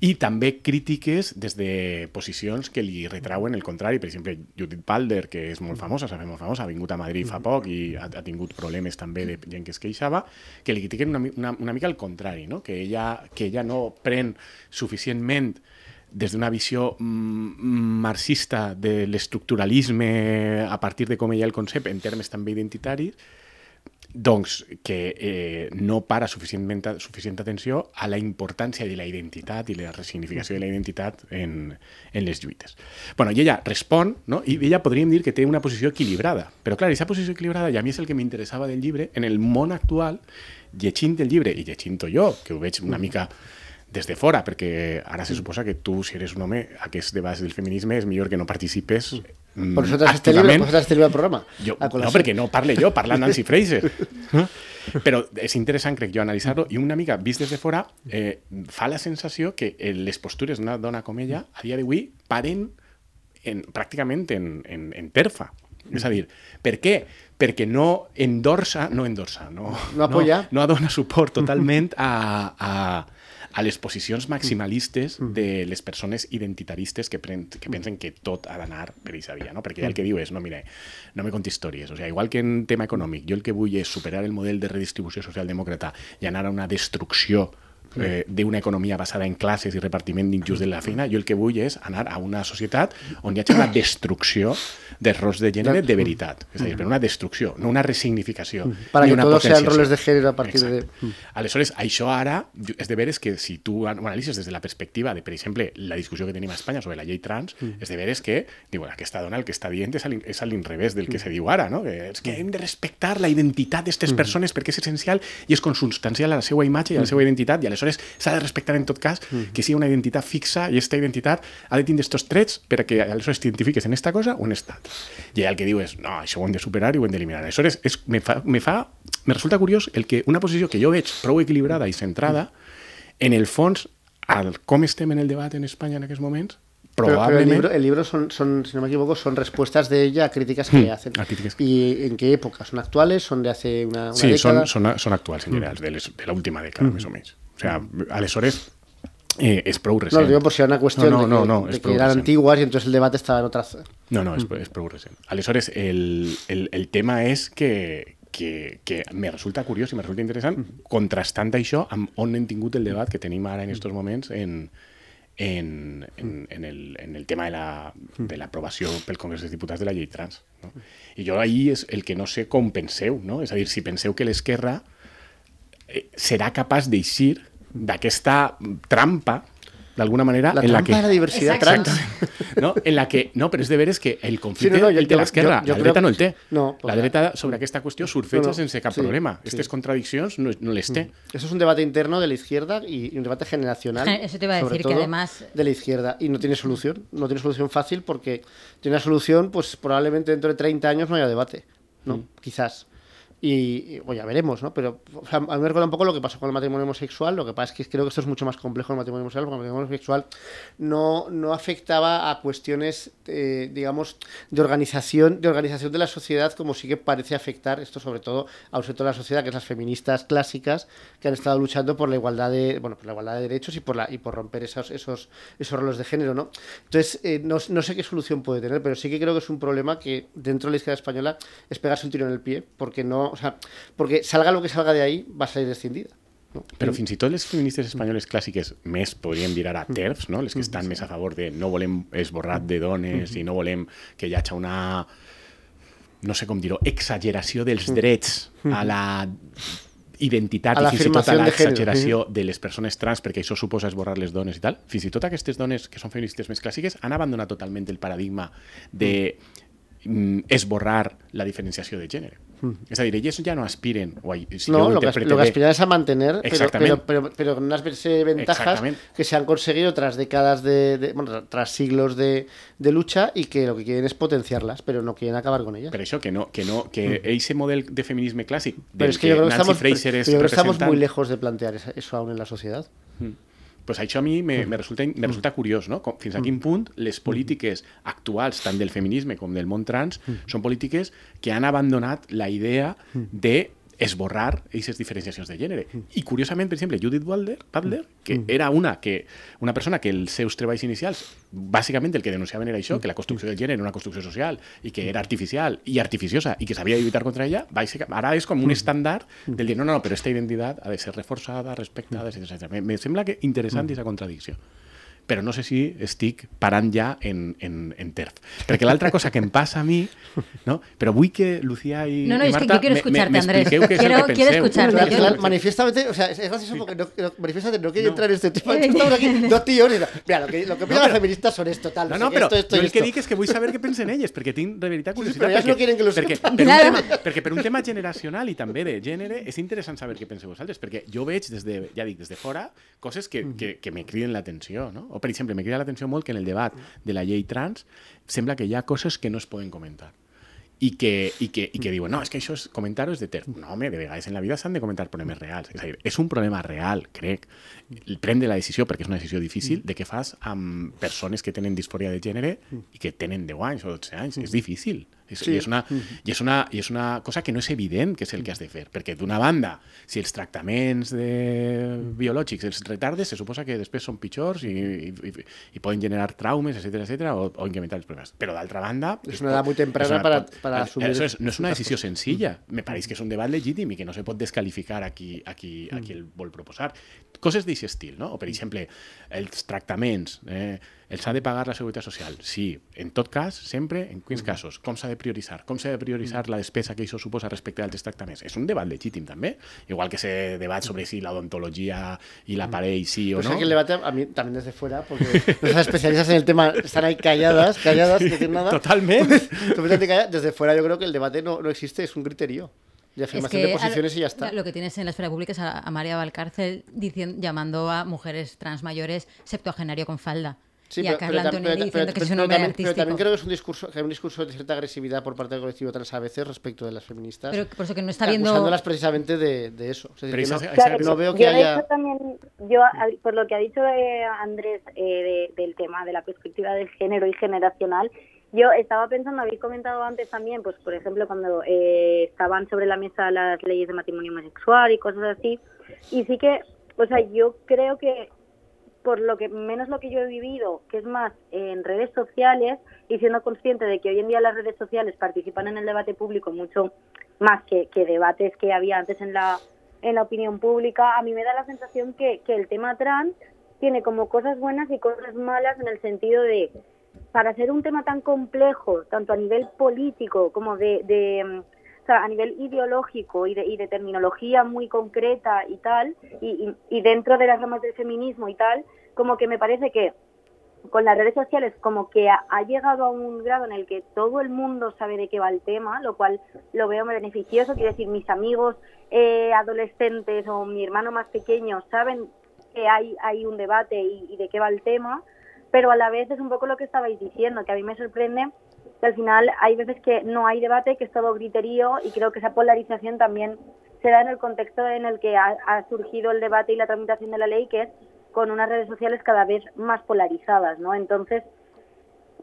D: I també crítiques des de posicions que li retrauen el contrari. Per exemple, Judith Balder, que és molt famosa, s'ha fet molt famosa, ha vingut a Madrid fa poc i ha, ha tingut problemes també de gent que es queixava, que li critiquen una, una, una mica al contrari, no? que, ella, que ella no pren suficientment des d'una visió mm, marxista de l'estructuralisme a partir de com ella el concep en termes també identitaris, doncs que eh, no para suficientment, suficient atenció a la importància de la identitat i la resignificació de la identitat en, en les lluites. bueno, I ella respon, no? i ella podríem dir que té una posició equilibrada, però clar, aquesta posició equilibrada, i a mi és el que m'interessava del llibre, en el món actual, llegint el llibre, i llegint-ho jo, que ho veig una mica des de fora, perquè ara se suposa que tu, si eres un home, aquests debats del feminisme és millor que no participes mm,
C: Por eso traes este libro, por este libro programa.
D: Jo, no, perquè no parle jo, parla Nancy *laughs* Fraser. Però és interessant, crec jo, analitzar-lo i una mica, vist des de fora, eh, fa la sensació que les postures d'una dona com ella, a dia d'avui, paren en, pràcticament en, en, en terfa. És a dir, per què? Perquè no endorsa, no endorsa, no,
C: No apoya.
D: no, no dona suport totalment a, a, a les posicions maximalistes de les persones identitaristes que, pren, que pensen que tot ha d'anar per aquesta via, no? perquè el que diu és, no, mira, no me conti històries, o sigui, igual que en tema econòmic, jo el que vull és superar el model de redistribució socialdemòcrata i anar a una destrucció eh, d'una economia basada en classes i repartiment d'injust de la feina, jo el que vull és anar a una societat on hi hagi una destrucció dels rols de gènere de veritat. És a dir, per una destrucció, no una resignificació. Ni
C: que todos sean roles de género a partir de...
D: Exacte. Aleshores, això ara és de veres que si tu analitzes des de la perspectiva de, per exemple, la discussió que tenim a Espanya sobre la llei trans, és de veres que, diu, aquesta dona el que està dient és a l'inrevés del que se diu ara, no? Que és que hem de respectar la identitat d'aquestes persones perquè és essencial i és consubstancial a la seva imatge i a la seva identitat i aleshores s'ha de respectar en tot cas que sigui una identitat fixa i aquesta identitat ha de tindre estos trets perquè aleshores t'identifiques en esta cosa o en esta altra. I el que diu és, no, això ho hem de superar i ho hem d'eliminar. Aleshores, és, me, fa, me, fa, me resulta curiós el que una posició que jo veig prou equilibrada i centrada, en el fons, al com estem en el debat en Espanya en aquests moments,
C: Pero, pero el libro, el libro son, son, si no me equivoco, son respuestas de ella a críticas que
D: Mm,
C: le hacen.
D: críticas
C: ¿Y en qué época? ¿Son actuales? ¿Son de hace una, una
D: Sí,
C: década?
D: són, són, són actuals en general, de, les, de l'última dècada, més o. O sigui, aleshores, eh, és prou
C: No,
D: recent.
C: lo digo por si era una cuestión
D: No, no,
C: de que,
D: no, no,
C: de que eran antiguas y entonces el debate estaba en otras...
D: No, no, és, és prou recent. Aleshores, el, el, el tema és que, que, que me resulta curiós i me resulta interessant contrastant això amb on hem tingut el debat que tenim ara en aquests moments en, en, en, en, el, en el tema de la- de l'aprovació la, pel Congrés dels Diputats de la llei trans. No? I jo ahir és el que no sé com penseu, no? és a dir, si penseu que l'esquerra eh, serà capaç d'eixir d'aquesta trampa d'alguna manera
C: La
D: en la
C: trampa
D: que...
C: de la diversidad trans. *laughs*
D: no? En la que, no, però és de veres que el conflicte
C: Sí, no, no,
D: el té l'esquerra, la dreta no el té.
C: No,
D: la dreta sobre aquesta qüestió surfeja
C: No, no,
D: sense cap
C: sí,
D: problema.
C: sí.
D: Aquestes contradiccions no, no les té.
C: Eso es un debate interno de la izquierda y un debate generacional. *laughs*
B: Eso te iba a decir, que además-
C: De la izquierda. Y no tiene solución. No tiene solución fácil porque tiene una solución, pues probablemente dentro de 30 años no haya debate. ¿no?
D: Mm.
C: Quizás. Y, bueno, ya veremos, ¿no? Pero o sea, a mí me recuerda un poco lo que pasó con el matrimonio homosexual. Lo que pasa es que creo que esto es mucho más complejo el matrimonio homosexual, porque el matrimonio homosexual no, no afectaba a cuestiones, eh, digamos, de organización, de organización de la sociedad, como sí que parece afectar esto, sobre todo a un sector de la sociedad, que es las feministas clásicas, que han estado luchando por la igualdad de, bueno, por la igualdad de derechos y por la, y por romper esos, esos, esos roles de género, ¿no? Entonces, eh, no, no sé qué solución puede tener, pero sí que creo que es un problema que dentro de la izquierda española es pegarse un tiro en el pie, porque no, o sea, porque salga lo que salga de ahí, va a salir descendida. ¿no?
D: Però fins i tot les feministes espanyoles clàssiques més, podríem dir ara, TERFs, no? les que estan més a favor de no volem esborrat de dones i no volem que hi hagi una, no sé com dir-ho, exageració dels drets a la identitat
C: A
D: i
C: la
D: fins i tot a
C: afirmación de género.
D: l'exageració de les persones trans perquè això suposa esborrar les dones i tal, fins i tot aquestes dones que són feministes més clàssiques han abandonat totalment el paradigma de mm, esborrar la diferenciació de gènere. És a dir, elles ja no aspiren, o si jo
C: No, lo que, lo que aspiran es a mantener, pero, pero, pero, pero con unas ventajas que se han conseguido tras décadas de, de- bueno, tras siglos de, de lucha y que lo que quieren es potenciarlas, pero no quieren acabar con ellas.
D: Per això que no, que no, que ese model de feminisme clàssic
C: Mm. Pero es que yo creo que
D: Nancy
C: estamos,
D: Fraser
C: pero yo creo que estamos muy lejos de plantear eso aún en la sociedad.
D: Pues això a mi me, me, resulta, me resulta curiós, no? Com, fins a quin punt les polítiques actuals, tant del feminisme com del món trans, són polítiques que han abandonat la idea de esborrar aquestes diferenciacions de gènere. I curiosament, per exemple, Judith Butler, Butler que era una que una persona que els seus treballs inicials bàsicament el que denunciaven era això, que la construcció del gènere era una construcció social i que era artificial i artificiosa i que s'havia de lluitar contra ella, ara és com un estàndard del dir, no, no, no, però esta identitat ha de ser reforçada, respectada, etc. Me, me sembla que interessant aquesta contradicció però no sé si estic parant ja en, en, en terf. Perquè l'altra cosa que em passa a mi, no? però vull que Lucía i,
B: No, no,
D: i
B: es que
D: Marta
B: yo quiero
D: me- me-
B: escucharte, Andrés.
D: m'expliqueu què és
B: Quiero-
D: el que
B: quiero
D: penseu.
B: escucharte.
C: Claro, manifiestamente, o sea, es gracioso porque no, no- manifiestamente no quiero
D: No.
C: entrar en este tema. *laughs* Estamos aquí dos tíos y mira, lo que, lo que opinan las feministas son esto, tal,
D: No, no,
C: qué,
D: però
C: esto, esto
D: jo
C: y
D: el que dic és que vull saber què pensen elles, perquè tinc de veritat curiositat.
C: però elles
D: perquè,
C: no quieren que lo
D: perquè,
C: sepan.
D: per un
B: Claro.
D: tema, perquè per un tema generacional i també de gènere és interessant saber què penseu vosaltres, perquè jo veig des de, ja dic, des de fora coses que, que, que me criden l'atenció, no? O, per exemple, me crida l'atenció molt que en el debat de la llei trans sembla que hi ha coses que no es poden comentar i que, i que, i que diuen, no, és que això és comentar-ho és de ter. No, home, de vegades en la vida s'han de comentar problemes reals. És a dir, és un problema real, crec. Prendre la decisió, perquè és una decisió difícil, de què fas amb persones que tenen disfòria de gènere i que tenen 10 anys o 12 anys. És difícil. És,
C: Sí.
D: i, és una, i, és una, I és una cosa que no és evident que és el que has de fer. Perquè, d'una banda, si els tractaments de... biològics els retardes, se suposa que després són pitjors i, i, i, i poden generar traumes, etc etc o, o incrementar els problemes. Però, d'altra banda...
C: Es una edad muy temprana
D: és
C: para
D: eh,
C: asumir
D: Eso es, no és una decisió senzilla. Me pareix que és un debat legítim i que no se pot descalificar a qui, a qui, a qui el vol proposar. Coses d'aquest estil, no? O, per exemple, els tractaments. Eh, el s'ha de pagar la seguretat social? Sí. En tot cas, sempre, en quins casos? Com s'ha de prioritzar? Com s'ha de prioritzar la despesa que això suposa respecte als tractaments? És un debat legítim, també. Igual que se debat sobre si la odontología y l'aparell sí o
C: Pues
D: no.
C: aquí el debate, a mí también desde fuera, porque nuestras especialistas en el tema están ahí calladas, calladas, sin decir nada.
D: Totalmente. *laughs*
C: Calladas. Desde fuera yo creo que el debate no, no existe, es un criterio de
B: Es
C: afirmación
B: que
C: de posiciones
B: al-
C: y ya está.
B: Lo que tienes en la esfera pública es a, a María Valcárcel diciendo, llamando a mujeres trans mayores septuagenario con falda. Y a Carla
C: tam-
B: Antonelli
C: ta-
B: diciendo que
C: pero
B: es un
C: también- pero creo que es un discurso, que hay un discurso de cierta agresividad por parte del colectivo trans a veces respecto de las feministas.
B: Pero por eso que no está viendo-
C: Acusándolas precisamente de, de eso. Es decir,
D: Pero esa-
C: no,
E: Claro,
C: no veo
E: yo
C: que
E: de
C: haya...
E: hecho también, yo por lo que ha dicho eh, Andrés eh, de- del tema de la perspectiva del género y generacional, yo estaba pensando, habéis comentado antes también, pues por ejemplo cuando eh, estaban sobre la mesa las leyes de matrimonio homosexual y cosas así, y sí que, o sea, yo creo que por lo que menos lo que yo he vivido, que es más en redes sociales y siendo consciente de que hoy en día las redes sociales participan en el debate público mucho más que, debates que había antes en la en la opinión pública, a mí me da la sensación que, que el tema trans tiene como cosas buenas y cosas malas en el sentido de, para ser un tema tan complejo, tanto a nivel político como de, de, a nivel ideológico y de, y de terminología muy concreta y tal, y, y- dentro de las ramas del feminismo y tal, como que me parece que con las redes sociales como que ha, llegado a un grado en el que todo el mundo sabe de qué va el tema, lo cual lo veo beneficioso. Quiero decir, mis amigos eh, adolescentes o mi hermano más pequeño saben que hay, hay un debate y, y de qué va el tema, pero a la vez es un poco lo que estabais diciendo, que a mí me sorprende que al final hay veces que no hay debate, que es todo griterío y creo que esa polarización también se da en el contexto en el que ha, surgido el debate y la tramitación de la ley, que es con unas redes sociales cada vez más polarizadas, ¿no? Entonces,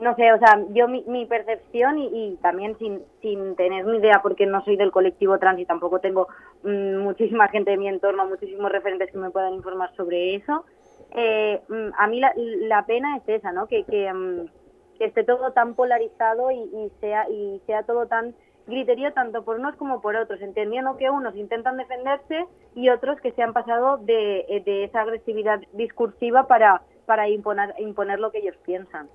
E: no sé, o sea, yo mi, mi percepción y, y también sin, sin tener ni idea porque no soy del colectivo trans y tampoco tengo mm, muchísima gente de mi entorno, muchísimos referentes que me puedan informar sobre eso, eh, mm, a mí la, la pena es esa, ¿no? Que, que, mm, que esté todo tan polarizado y, y sea y sea todo tan griterío tanto por unos como por otros, entendiendo que unos intentan defenderse y otros que se han pasado de, eh, de esa agresividad discursiva para, para imponer, imponer lo que ellos piensan.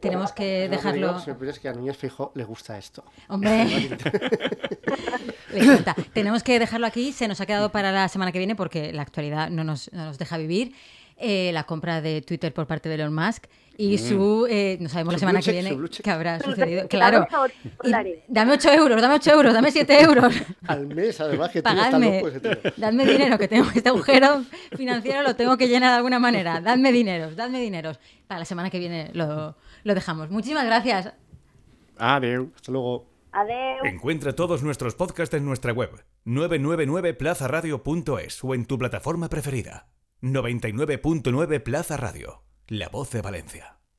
B: Tenemos que
C: Lo que
B: dejarlo.
C: digo siempre es que a Núñez Fijo le gusta esto.
B: Hombre, *laughs* *laughs* le encanta. Tenemos que dejarlo aquí. Se nos ha quedado para la semana que viene porque la actualidad no nos, no nos deja vivir. Eh, la compra de Twitter por parte de Elon Musk y su. eh, no sabemos la semana
C: blue
B: que viene qué habrá
E: Su
B: sucedido. Claro.
E: dame ocho
B: Y
E: dólares.
B: dame 8 euros, dame 8 euros, dame 7 euros.
C: Al mes, además, que
B: Pagadme,
C: loco tío.
B: dadme dinero, que tengo este agujero financiero, lo tengo que llenar de alguna manera. Dadme dineros, dadme dineros. Para la semana que viene lo, lo dejamos. Muchísimas gracias.
D: Adeu.
C: Hasta luego.
E: Adeu.
A: Encuentra todos nuestros podcasts en nuestra web 999plazaradio.es o en tu plataforma preferida. 99.9 Plaza Radio, la voz de Valencia.